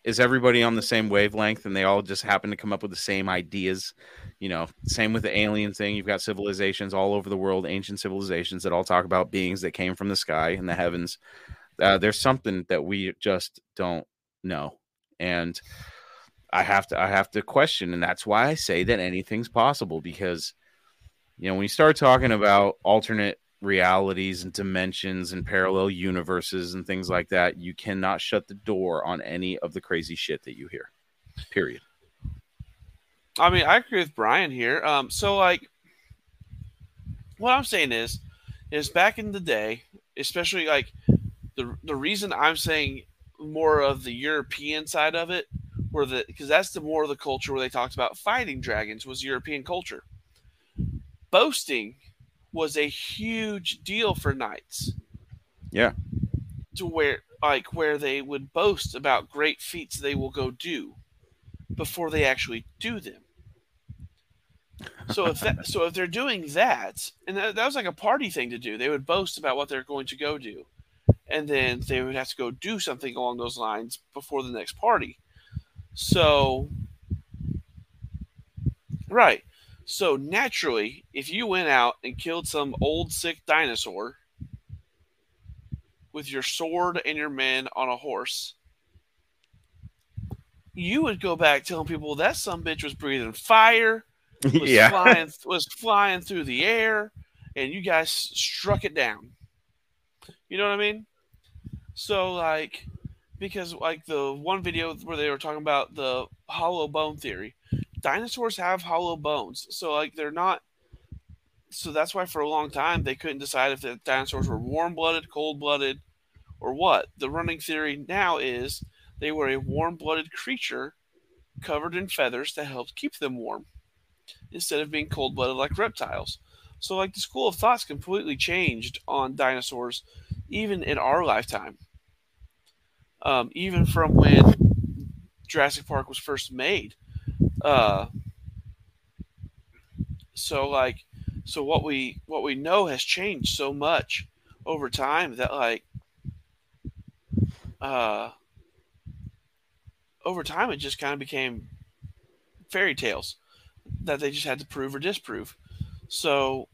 is everybody on the same wavelength and they all just happen to come up with the same ideas? You know same with the alien thing. You've got civilizations all over the world ancient civilizations that all talk about beings that came from the sky and the heavens. Uh, there's something that we just don't know. And i have to i have to question and that's why i say that anything's possible because you know when you start talking about alternate realities and dimensions and parallel universes and things like that, you cannot shut the door on any of the crazy shit that you hear. Period. I mean, I agree with Brian here. Um, so like, what I'm saying is, is back in the day, especially like the the reason I'm saying more of the European side of it, where the because that's the more of the culture where they talked about fighting dragons was European culture. Boasting was a huge deal for knights Yeah. to where like where they would boast about great feats they will go do before they actually do them. So if that, so if they're doing that, and that, that was like a party thing to do, they would boast about what they're going to go do, and then they would have to go do something along those lines before the next party. So, right. So naturally, if you went out and killed some old sick dinosaur with your sword and your men on a horse, you would go back telling people that some bitch was breathing fire, was yeah. flying was flying through the air, and you guys struck it down. You know what I mean? So like, because like the one video where they were talking about the hollow bone theory, dinosaurs have hollow bones, so like they're not so that's why for a long time they couldn't decide if the dinosaurs were warm blooded, cold blooded, or what. The running theory now is they were a warm blooded creature covered in feathers that helped keep them warm instead of being cold blooded like reptiles. So, like, the school of thought's completely changed on dinosaurs, even in our lifetime. Um, even from when Jurassic Park was first made. Uh, so, like, so what we what we know has changed so much over time that like uh over time it just kind of became fairy tales that they just had to prove or disprove. So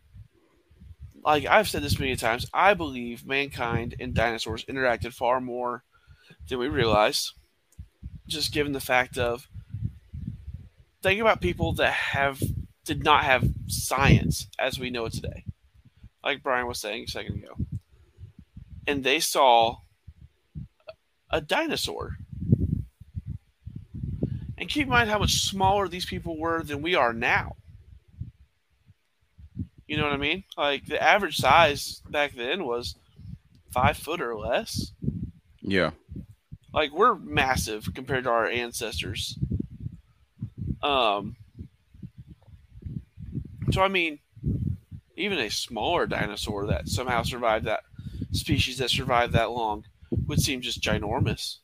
like I've said this many times, I believe mankind and dinosaurs interacted far more than we realize. Just given the fact of think about people that have did not have science as we know it today, like Brian was saying a second ago. And they saw a dinosaur. And keep in mind how much smaller these people were than we are now. You know what I mean? Like the average size back then was five foot or less. Yeah. Like we're massive compared to our ancestors. Um, so I mean, even a smaller dinosaur that somehow survived that species that survived that long would seem just ginormous.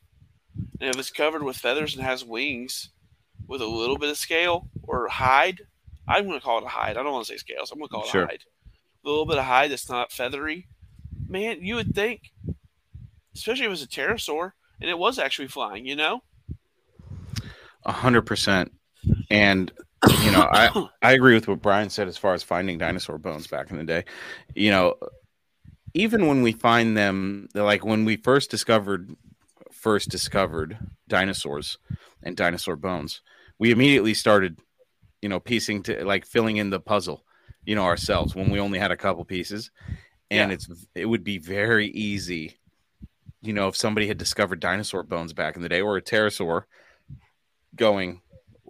And if it's covered with feathers and has wings with a little bit of scale or hide, I'm going to call it a hide. I don't want to say scales. I'm going to call it Sure. a hide. A little bit of hide that's not feathery. Man, you would think, especially if it was a pterosaur and it was actually flying, you know? A hundred percent. And you know, I I agree with what Brian said as far as finding dinosaur bones back in the day. You know, even when we find them, like when we first discovered first discovered dinosaurs and dinosaur bones, we immediately started, you know, piecing to like filling in the puzzle, you know, ourselves when we only had a couple pieces. And Yeah. it's it would be very easy, you know, if somebody had discovered dinosaur bones back in the day or a pterosaur going,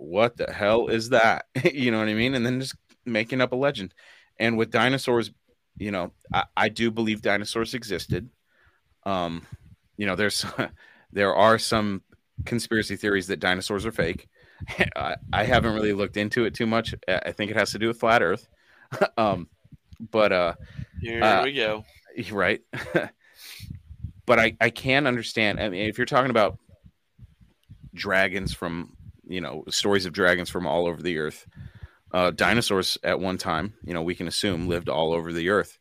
what the hell is that? you know what I mean? And then just making up a legend. And with dinosaurs, you know, I, I do believe dinosaurs existed. Um, you know, there's there are some conspiracy theories that dinosaurs are fake. I, I haven't really looked into it too much. I think it has to do with flat Earth. um, but uh, Here Uh, we go. right. but I I can understand. I mean, if you're talking about dragons from you know stories of dragons from all over the earth, uh, dinosaurs at one time, you know, we can assume lived all over the earth.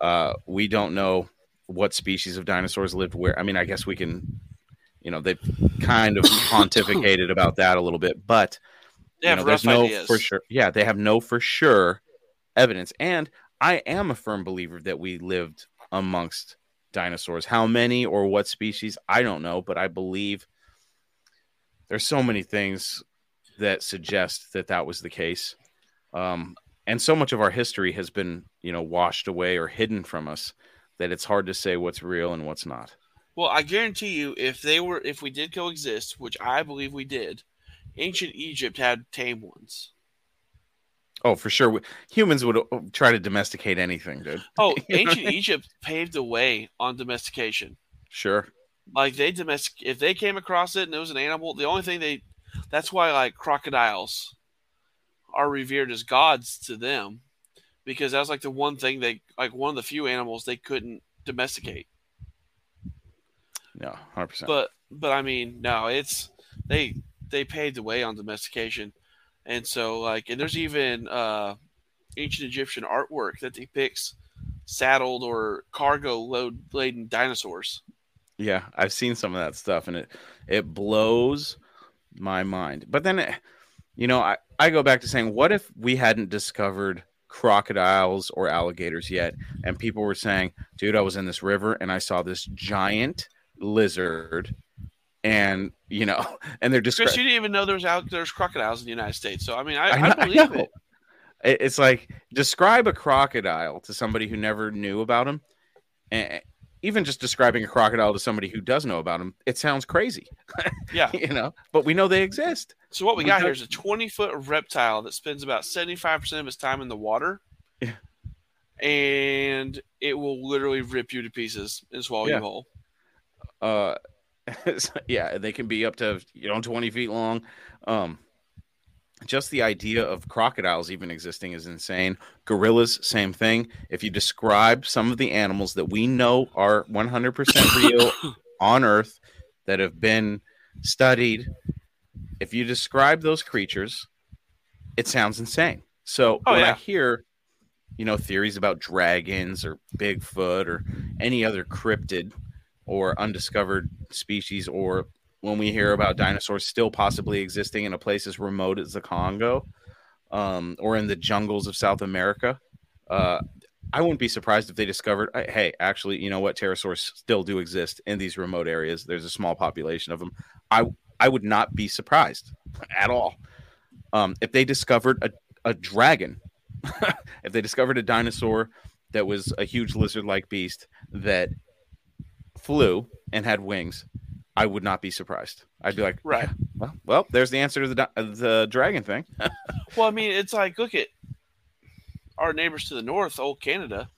Uh, we don't know what species of dinosaurs lived where. I mean, I guess we can. You know, they've kind of pontificated about that a little bit, but They you have know, there's no ideas. for sure. Yeah, they have no for sure evidence, and I am a firm believer that we lived amongst dinosaurs. How many or what species, I don't know, but I believe there's so many things that suggest that that was the case. Um, and so much of our history has been, you know, washed away or hidden from us that it's hard to say what's real and what's not. Well, I guarantee you, if they were, if we did coexist, which I believe we did, ancient Egypt had tame ones. Oh, for sure. We- Humans would uh, try to domesticate anything, dude. Oh, You know what I ancient? Egypt paved the way on domestication. Sure. Like they domestic, if they came across it and it was an animal, the only thing they, that's why like crocodiles are revered as gods to them, because that was like the one thing they, like one of the few animals they couldn't domesticate. Yeah, 100%. but but I mean, no, it's they they paved the way on domestication, and so like, and there's even uh, ancient Egyptian artwork that depicts saddled or cargo load laden dinosaurs. Yeah, I've seen some of that stuff and it it blows my mind. But then you know, I I go back to saying what if we hadn't discovered crocodiles or alligators yet and people were saying, "Dude, I was in this river and I saw this giant lizard." And you know, and they're Chris, you didn't even know there's out there's crocodiles in the United States. So I mean, I, I, know- believe know. it. It- It's like describe a crocodile to somebody who never knew about him, and even just describing a crocodile to somebody who does know about them, it sounds crazy, Yeah. you know. But we know they exist. So what we We got got- here is a 20 foot reptile that spends about 75 percent of its time in the water. Yeah. and it will literally rip you to pieces and swallow Yeah. you whole. Uh, yeah, they can be up to you know twenty feet long. Um, just the idea of crocodiles even existing is insane. Gorillas, same thing. If you describe some of the animals that we know are one hundred percent real on Earth that have been studied, if you describe those creatures, it sounds insane. So Oh, when I hear, you know, theories about dragons or Bigfoot or any other cryptid or undiscovered species, or when we hear about dinosaurs still possibly existing in a place as remote as the Congo, um, or in the jungles of South America, uh, I wouldn't be surprised if they discovered, hey, actually, you know what, pterosaurs still do exist in these remote areas. There's a small population of them. I I would not be surprised at all um, if they discovered a, a dragon, if they discovered a dinosaur that was a huge lizard-like beast that flew and had wings. I would not be surprised. I'd be like, Right. "Yeah, well, well, there's the answer to the the dragon thing. Well, I mean, it's like look at our neighbors to the north, old Canada.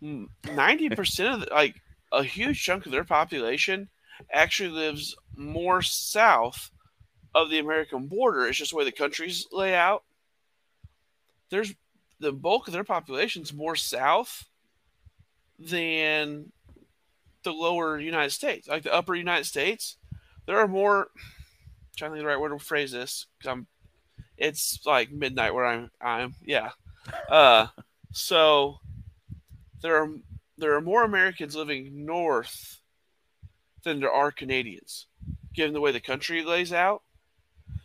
Hmm, ninety percent of the, like a huge chunk of their population actually lives more south of the American border. It's just the way the countries lay out. There's the bulk of their population's more south than the lower United States, like the upper United States. There are more. I'm trying to think of the right word to phrase this because I'm it's like midnight where I'm I'm yeah. Uh so there are there are more Americans living north than there are Canadians, given the way the country lays out.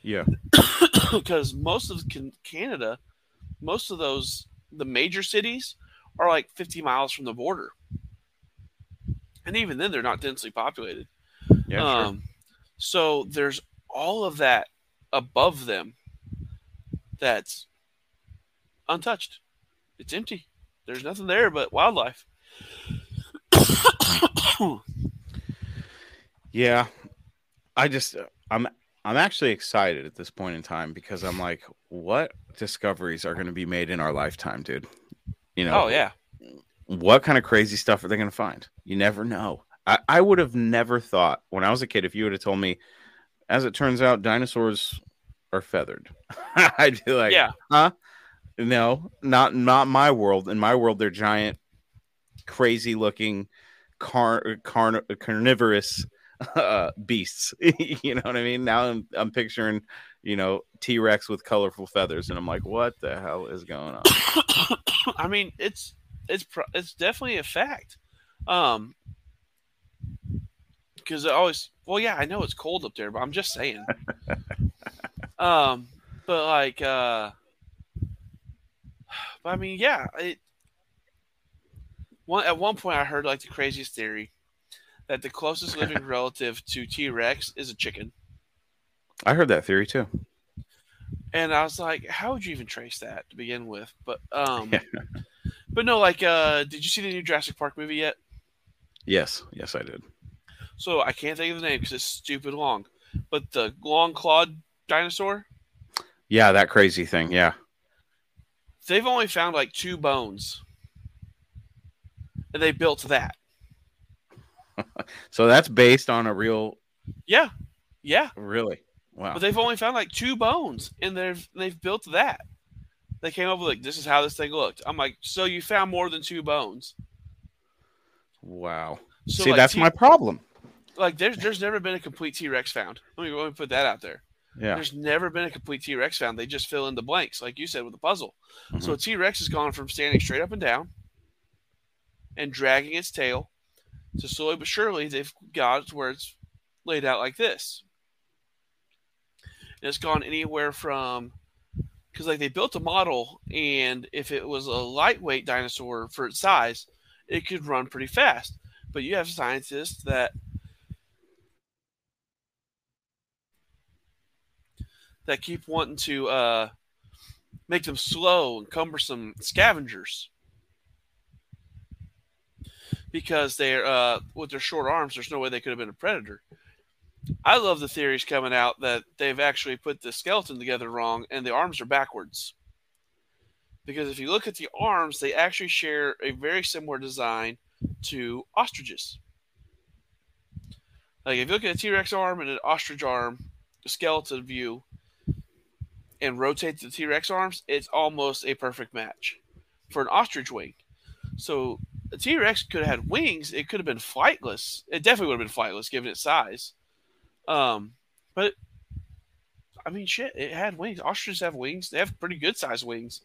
Yeah. because most of Canada, most of those the major cities are like 50 miles from the border, and even then they're not densely populated. Yeah. sure. Um, so there's all of that above them that's untouched. It's empty. There's nothing there but wildlife. Yeah, I just I'm I'm actually excited at this point in time because I'm like, what discoveries are going to be made in our lifetime, dude? You know, Oh yeah. What kind of crazy stuff are they going to find? You never know. I, I would have never thought when I was a kid if you would have told me, as it turns out, dinosaurs are feathered. I'd be like, Yeah. huh? No, not not my world. In my world, they're giant, crazy looking, car, carn, carnivorous uh, beasts. you know what I mean? Now I'm I'm picturing, you know, T Rex with colorful feathers, and I'm like, what the hell is going on? I mean, it's it's pro- it's definitely a fact. Um, because I always well, yeah, I know it's cold up there, but I'm just saying. um, but like, uh, but I mean, yeah, it. One at one point, I heard like the craziest theory that the closest living relative to T Rex is a chicken, I heard that theory too. and I was like, how would you even trace that to begin with? But um, Yeah. But no, like, uh, did you see the new Jurassic Park movie yet? Yes, yes, I did. So I can't think of the name because it's stupid long. But the long clawed dinosaur, Yeah, that crazy thing. Yeah. they've only found like two bones. And they built that. So that's based on a real, Yeah. Yeah. really. Wow. But they've only found like two bones and they've they've built that. They came up with like this is how this thing looked. I'm like, so you found more than two bones. Wow. So See, like, that's T- my problem. like there's there's never been a complete T Rex found. Let me, let me put that out there. Yeah. There's never been a complete T Rex found. They just fill in the blanks, like you said with a puzzle. Mm-hmm. So a T Rex has gone from standing straight up and down and dragging its tail to slowly but surely they've got it where it's laid out like this. And it's gone anywhere from because like they built a model, and if it was a lightweight dinosaur for its size, it could run pretty fast. But you have scientists that that keep wanting to uh, make them slow and cumbersome scavengers because they're uh, with their short arms. There's no way they could have been a predator. I love the theories coming out that they've actually put the skeleton together wrong and the arms are backwards. because if you look at the arms, they actually share a very similar design to ostriches. Like if you look at a T Rex arm and an ostrich arm, skeleton view, and rotate the T Rex arms, it's almost a perfect match for an ostrich wing. So a T Rex could have had wings. It could have been flightless. It definitely would have been flightless given its size. Um, but I mean, shit, it had wings. Ostriches have wings. They have pretty good sized wings,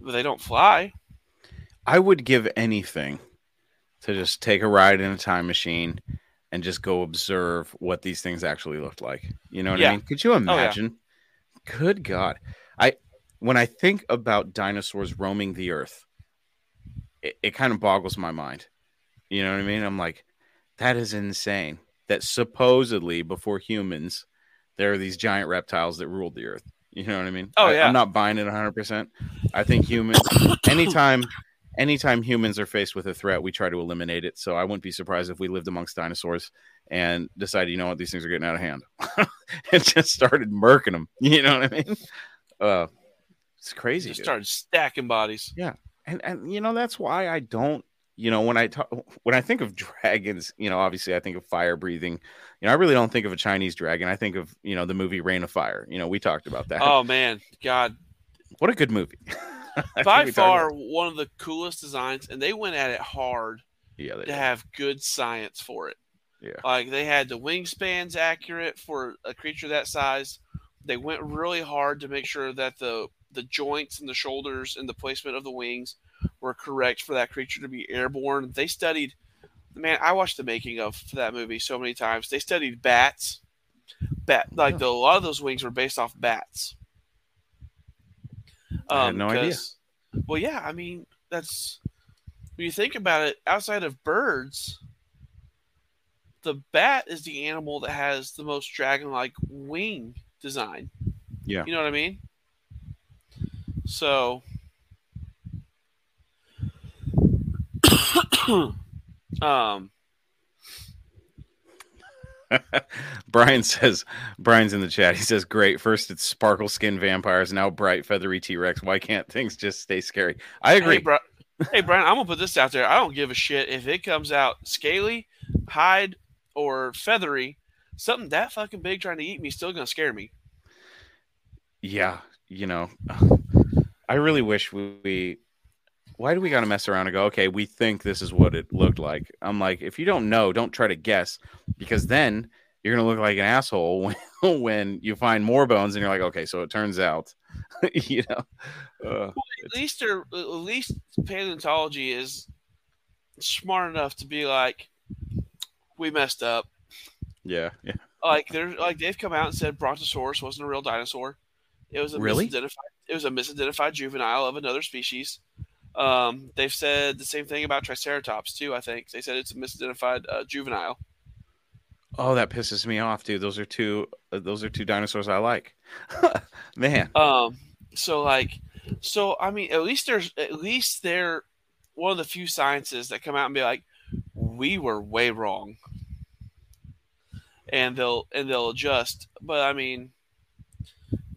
but they don't fly. I would give anything to just take a ride in a time machine and just go observe what these things actually looked like. You know what Yeah. I mean? Could you imagine? Good God. I when I think about dinosaurs roaming the earth, it, it kind of boggles my mind. You know what I mean? I'm like, that is insane. That supposedly before humans, there are these giant reptiles that ruled the earth. You know what I mean? Oh, I, yeah. I'm not buying it 100. percent I think humans, anytime, anytime humans are faced with a threat, we try to eliminate it. So I wouldn't be surprised if we lived amongst dinosaurs and decided, you know what, these things are getting out of hand, and just started murking them. You know what I mean? Uh, it's crazy. Just dude. started stacking bodies. Yeah, and and you know that's why I don't. You know, when I talk, when I think of dragons, you know, obviously I think of fire breathing. You know, I really don't think of a Chinese dragon. I think of you know the movie Reign of Fire. You know, we talked about that. Oh man, God, what a good movie! By think we talked far about- one of the coolest designs, and they went at it hard yeah, they to did. have good science for it. yeah, Like they had the wingspans accurate for a creature that size. They went really hard to make sure that the the joints and the shoulders and the placement of the wings were correct for that creature to be airborne. They studied man, I watched the making of for that movie so many times. They studied bats. Bat like the, a lot of those wings were based off bats. I had um, no idea. Well, yeah, I mean that's when you think about it. Outside of birds, the bat is the animal that has the most dragon-like wing design. Yeah. you know what I mean. So, um, Brian says, Brian's in the chat. He says, Great. First it's sparkle skin vampires, now bright feathery T Rex. Why can't things just stay scary? I agree. Hey, Bri- hey, Brian, I'm gonna put this out there. I don't give a shit if it comes out scaly, hide, or feathery. Something that fucking big trying to eat me is still gonna scare me. yeah, you know, I really wish we why do we got to mess around and go, okay, we think this is what it looked like? I'm like, if you don't know, don't try to guess because then you're going to look like an asshole when, when you find more bones and you're like, okay, so it turns out, you know, uh, At least they're at least paleontology is smart enough to be like, we messed up. yeah, yeah. Like they're like they've come out and said Brontosaurus wasn't a real dinosaur. It was a Really? misidentified. It was a misidentified juvenile of another species. Um, they've said the same thing about Triceratops too. I think they said it's a misidentified uh, juvenile. Oh, that pisses me off, dude. Those are two, uh, those are two dinosaurs I like. Man, Um, so like, so I mean, at least there's at least they're one of the few sciences that come out and be like, we were way wrong, and they'll and they'll adjust. But I mean,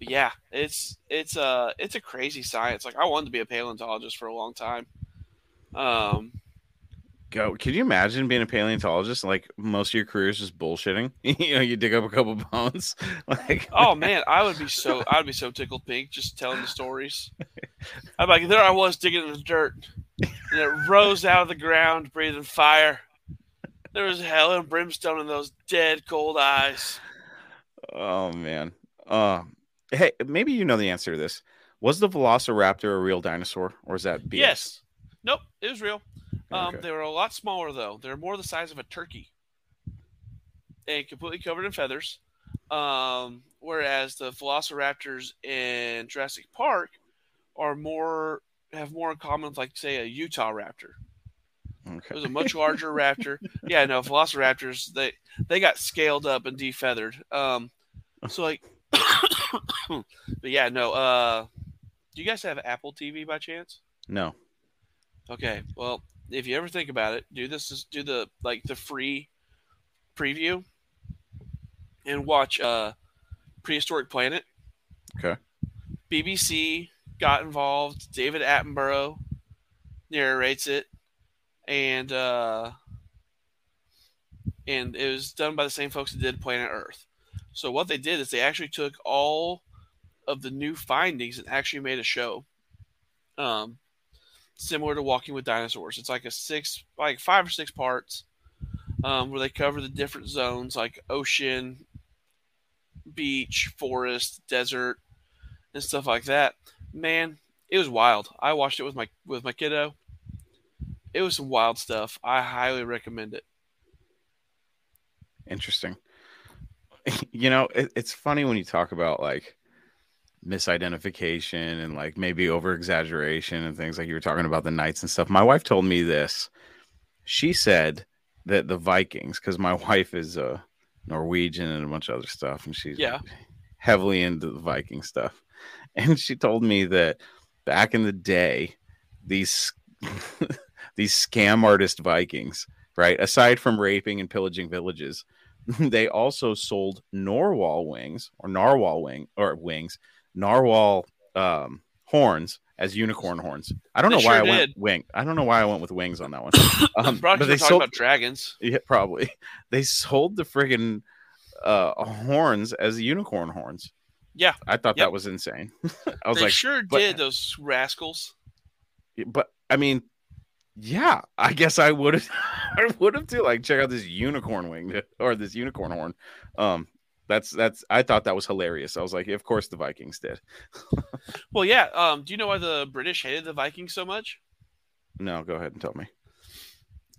yeah, it's it's a it's a crazy science. Like I wanted to be a paleontologist for a long time. Um, go. Could you imagine being a paleontologist? Like most of your career is just bullshitting. you know, you dig up a couple bones. like, oh man, I would be so I'd be so tickled pink just telling the stories. I'm like, there I was digging in the dirt, and it rose out of the ground, breathing fire. There was hell and brimstone in those dead cold eyes. oh man. Um, hey, maybe you know the answer to this. Was the Velociraptor a real dinosaur, or is that BS? Yes. Nope, it was real. Um, Okay. They were a lot smaller though. They're more the size of a turkey, and completely covered in feathers. Um, whereas the Velociraptors in Jurassic Park are more have more in common with, like, say, a Utah raptor. Okay. It was a much larger raptor. Yeah, no, Velociraptors they they got scaled up and defeathered. Um, so like, but yeah, no. Uh, do you guys have Apple TV by chance? No. Okay, well, if you ever think about it, do this is do the like the free preview and watch uh Prehistoric Planet. Okay. BBC got involved. David Attenborough narrates it, and uh, and it was done by the same folks that did Planet Earth. So what they did is they actually took all of the new findings and actually made a show. Um, similar to Walking with Dinosaurs. It's like a six, like five or six parts, um, where they cover the different zones like ocean, beach, forest, desert, and stuff like that. Man, it was wild. I watched it with my with my kiddo. It was some wild stuff. I highly recommend it. Interesting. You know, it, it's funny when you talk about like misidentification and like maybe over exaggeration and things like you were talking about the knights and stuff. My wife told me this. She said that the Vikings, because my wife is a Norwegian and a bunch of other stuff, and she's Yeah. heavily into the Viking stuff. And she told me that back in the day, these these scam artist Vikings, right? Aside from raping and pillaging villages, they also sold narwhal wings or narwhal wing or wings, narwhal um, horns as unicorn horns. I don't They know why sure I went wing. I don't know why I went with wings on that one. Um, 'cause we're talking about dragons. yeah, probably. They sold the friggin' uh, horns as unicorn horns. Yeah. I thought Yep. that was insane. I was they like, sure did those rascals. but I mean, yeah, I guess I would have, I would have too. Like, check out this unicorn wing or this unicorn horn. Um, that's that's. I thought that was hilarious. I was like, of course the Vikings did. Well, yeah. Um, do you know why the British hated the Vikings so much? No, go ahead and tell me.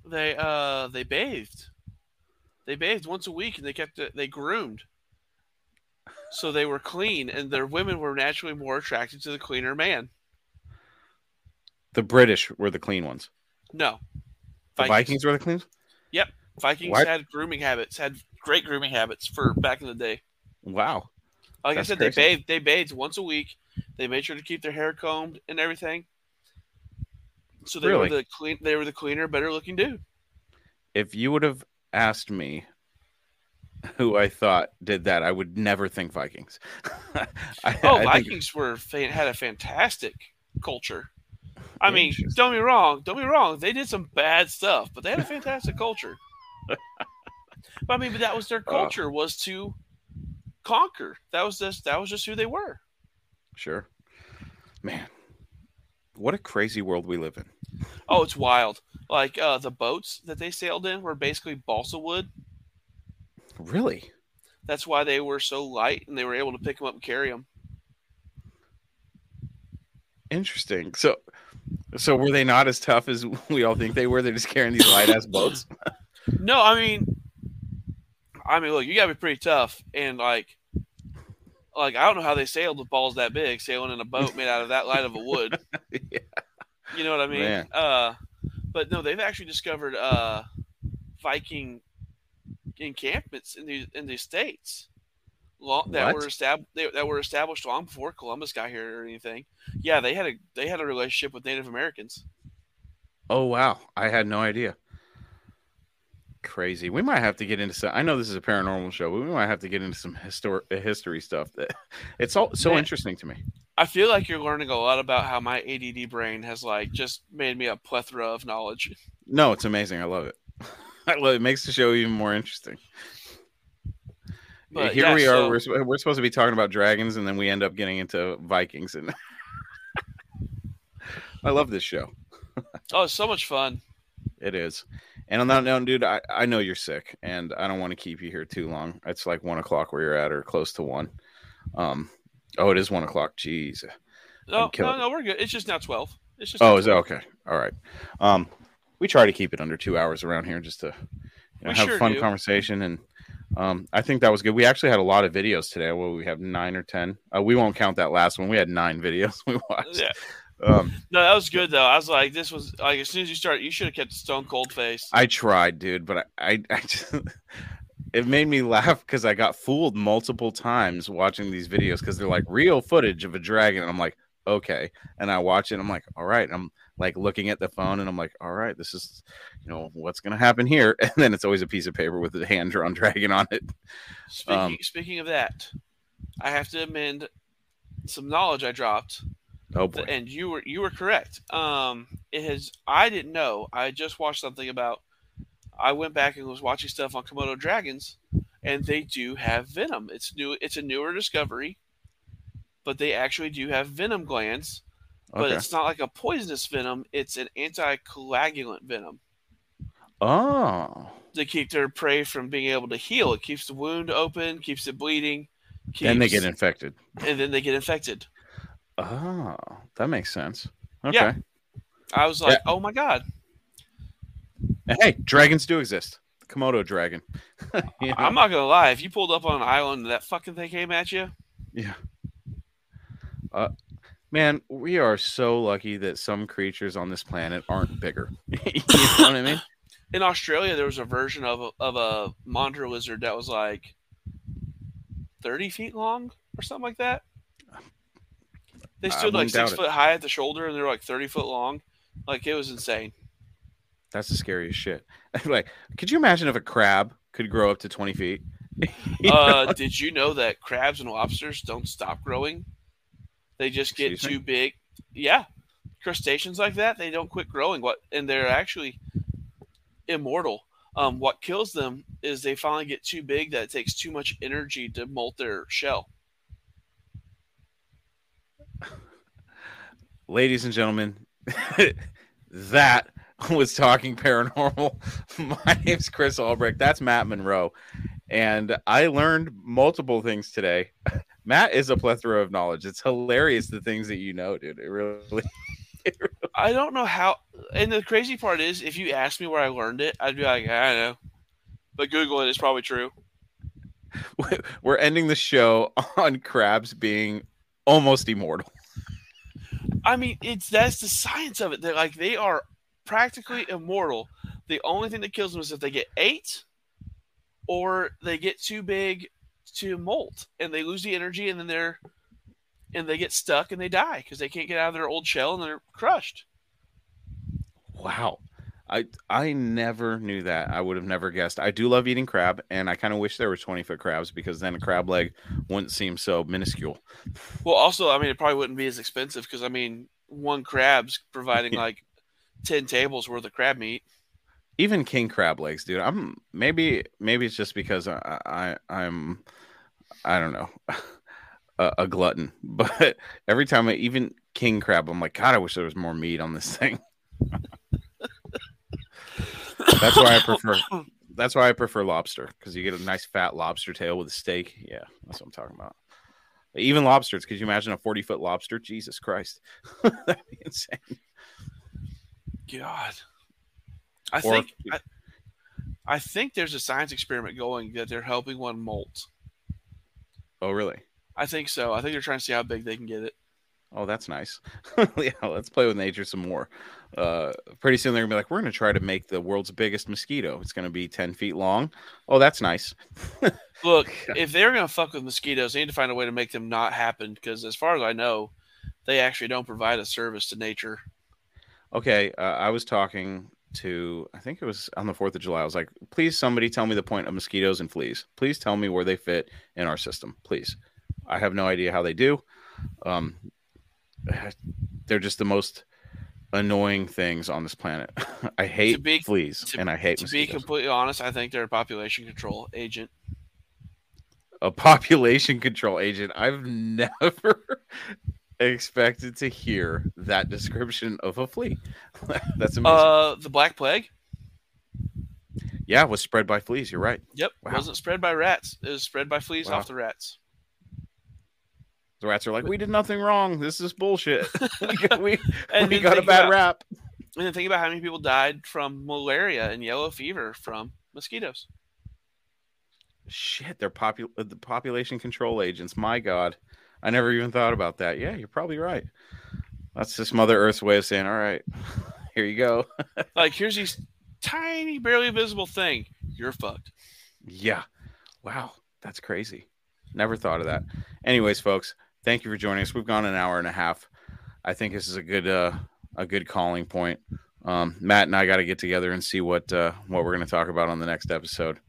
They uh they bathed. They bathed once a week and they kept it they groomed. So they were clean and their women were naturally more attracted to the cleaner man. The British were the clean ones. No. The Vikings, were the clean. Yep. Vikings Why- had grooming habits, had great grooming habits for back in the day. Wow. Like That's I said, crazy. they bathed they bathed once a week. They made sure to keep their hair combed and everything. So they Really? were the clean they were the cleaner, better looking dude. If you would have asked me who I thought did that, I would never think Vikings. I, Oh, I think- Vikings were had a fantastic culture. I mean, don't be wrong. Don't be wrong. They did some bad stuff, but they had a fantastic culture. but I mean, but that was their Uh. culture was to conquer. That was just that was just who they were. Sure. Man, what a crazy world we live in. Oh, it's wild. Like uh, the boats that they sailed in were basically balsa wood. Really? That's why they were so light and they were able to pick them up and carry them. Interesting. So, so were they not as tough as we all think they were? They're just carrying these light ass boats. No, I mean, I mean, look, you gotta be pretty tough, and like, like I don't know how they sailed with balls that big, sailing in a boat made out of that light of a wood. yeah. You know what I mean? Man. Uh, but no, they've actually discovered uh, Viking encampments in the in the states long, that were established that were established long before Columbus got here or anything. Yeah, they had a they had a relationship with Native Americans. Oh wow, I had no idea. Crazy. We might have to get into some. I know this is a paranormal show, but we might have to get into some histor- uh, history stuff. That it's all so Man. interesting to me. I feel like you're learning a lot about how my ADD brain has like just made me a plethora of knowledge. No, it's amazing. I love it. I love it. it makes the show even more interesting. But, Here yeah, we are. so- We're, we're supposed to be talking about dragons, and then we end up getting into Vikings. And I love this show. Oh, it's so much fun. It is. And on that note, dude, I, I know you're sick, and I don't want to keep you here too long. It's like one o'clock where you're at, or close to one. Um, oh, it is one o'clock. Jeez. No, no, no, we're good. It's just now twelve. It's just Oh, is it okay? All right. Um, we try to keep it under two hours around here, just to you know, have sure a fun do. conversation. And um, I think that was good. We actually had a lot of videos today. Well, we have nine or ten. Uh, we won't count that last one. We had nine videos we watched. Yeah. Um, No, that was good though. I was like, this was like as soon as you start, you should have kept a stone cold face. I tried, dude, but I, I, I just, it made me laugh because I got fooled multiple times watching these videos because they're like real footage of a dragon. And I'm like, okay. And I watch it. And I'm like, all right. I'm like looking at the phone and I'm like, all right, this is, you know, what's going to happen here. And then it's always a piece of paper with a hand drawn dragon on it. Speaking um, speaking of that, I have to amend some knowledge I dropped Oh boy. and you were you were correct. Um, it has. I didn't know. I just watched something about. I went back and was watching stuff on Komodo dragons, and they do have venom. It's new. It's a newer discovery, but they actually do have venom glands. But Okay. it's not like a poisonous venom. It's an anticoagulant venom Oh. to keep their prey from being able to heal. It keeps the wound open, keeps it bleeding. Keeps, Then they get infected. and then they get infected. Oh, that makes sense. Okay. Yeah. I was like, oh my god. Hey, dragons do exist. The Komodo dragon. You know? I'm not gonna lie. If you pulled up on an island and that fucking thing came at you, Yeah. Uh, man, we are so lucky that some creatures on this planet aren't bigger. you know what I mean? in Australia there was a version of a, of a monitor lizard that was like 30 feet long or something like that. They stood like six it. foot high at the shoulder and they're like 30 foot long. Like it was insane. That's the scariest shit. like, could you imagine if a crab could grow up to 20 feet? You know? Uh, did you know that crabs and lobsters don't stop growing? They just get Excuse me? too big. Yeah, crustaceans like that they don't quit growing. What and they're actually immortal. Um, what kills them is they finally get too big that it takes too much energy to molt their shell. Ladies and gentlemen, that was Talking Paranormal. My name's Chris Albrecht. That's Matt Monroe. And I learned multiple things today. Matt is a plethora of knowledge. It's hilarious the things that you know, dude. It really I don't know how. And the crazy part is, if you asked me where I learned it, I'd be like, I don't know. But Google it is probably true. we're ending the show on crabs being almost immortal. I mean, it's that's the science of it. They're like they are practically immortal. The only thing that kills them is if they get ate or they get too big to molt and they lose the energy and then they're and they get stuck and they die because they can't get out of their old shell and they're crushed. Wow. I I never knew that. I would have never guessed. I do love eating crab, and I kind of wish there were 20 foot crabs because then a crab leg wouldn't seem so minuscule. Well, also, I mean, it probably wouldn't be as expensive because I mean, one crab's providing like ten tables worth of crab meat. Even king crab legs, dude. I'm maybe maybe it's just because I, I I'm I don't know a, a glutton, but every time I even king crab, I'm like, God, I wish there was more meat on this thing. That's why I prefer. That's why I prefer lobster because you get a nice fat lobster tail with a steak. Yeah, that's what I'm talking about. Even lobsters. Could you imagine a 40 foot lobster? Jesus Christ, that'd be insane. God, I Or- think I, I think there's a science experiment going that they're helping one molt. Oh, really? I think so. I think they're trying to see how big they can get it. Oh, that's nice. yeah, let's play with nature some more. Uh, pretty soon they're gonna be like, we're gonna try to make the world's biggest mosquito. It's gonna be 10 feet long. Oh, that's nice. Look, if they're gonna fuck with mosquitoes, they need to find a way to make them not happen. Because as far as I know, they actually don't provide a service to nature. Okay, uh, I was talking to, I think it was on the 4th of July. I was like, please, somebody tell me the point of mosquitoes and fleas. Please tell me where they fit in our system. Please. I have no idea how they do. Um, they're just the most annoying things on this planet. I hate be- fleas to- and I hate To be completely honest, I think they're a population control agent. a population control agent. I've never expected to hear that description of a flea. That's amazing. Uh, the Black Plague. yeah, it was spread by fleas. You're right. Yep, Wow. wasn't spread by rats. It was spread by fleas Wow. off the rats. The rats are like, we did nothing wrong. This is bullshit. we And we got a bad about- rap. And then think about how many people died from malaria and yellow fever from mosquitoes. Shit, they're popu- the population control agents. My God, I never even thought about that. Yeah, you're probably right. That's just Mother Earth's way of saying, all right, here you go. Like, here's these tiny, barely visible thing. You're fucked. Yeah. Wow. That's crazy. Never thought of that. Anyways, folks, thank you for joining us. We've gone an hour and a half. I think this is a good uh a good calling point. Um, Matt and I got to get together and see what uh, what we're going to talk about on the next episode.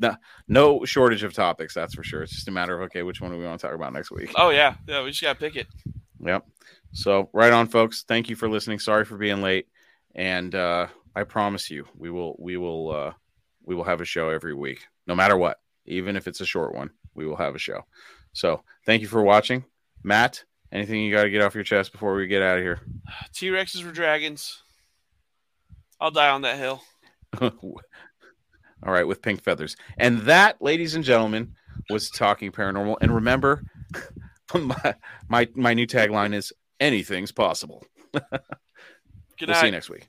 No, no shortage of topics, that's for sure. It's just a matter of okay, which one do we want to talk about next week? Oh yeah, yeah. We just gotta pick it. Yep. So right on, folks. Thank you for listening. Sorry for being late, and uh, I promise you, we will we will uh, we will have a show every week, no matter what, even if it's a short one. We will have a show. So thank you for watching, Matt. Anything you got to get off your chest before we get out of here? T Rexes were dragons. I'll die on that hill. All right, with pink feathers. And that, ladies and gentlemen, was talking paranormal. And remember, my my, my new tagline is anything's possible. Good we'll see you next week.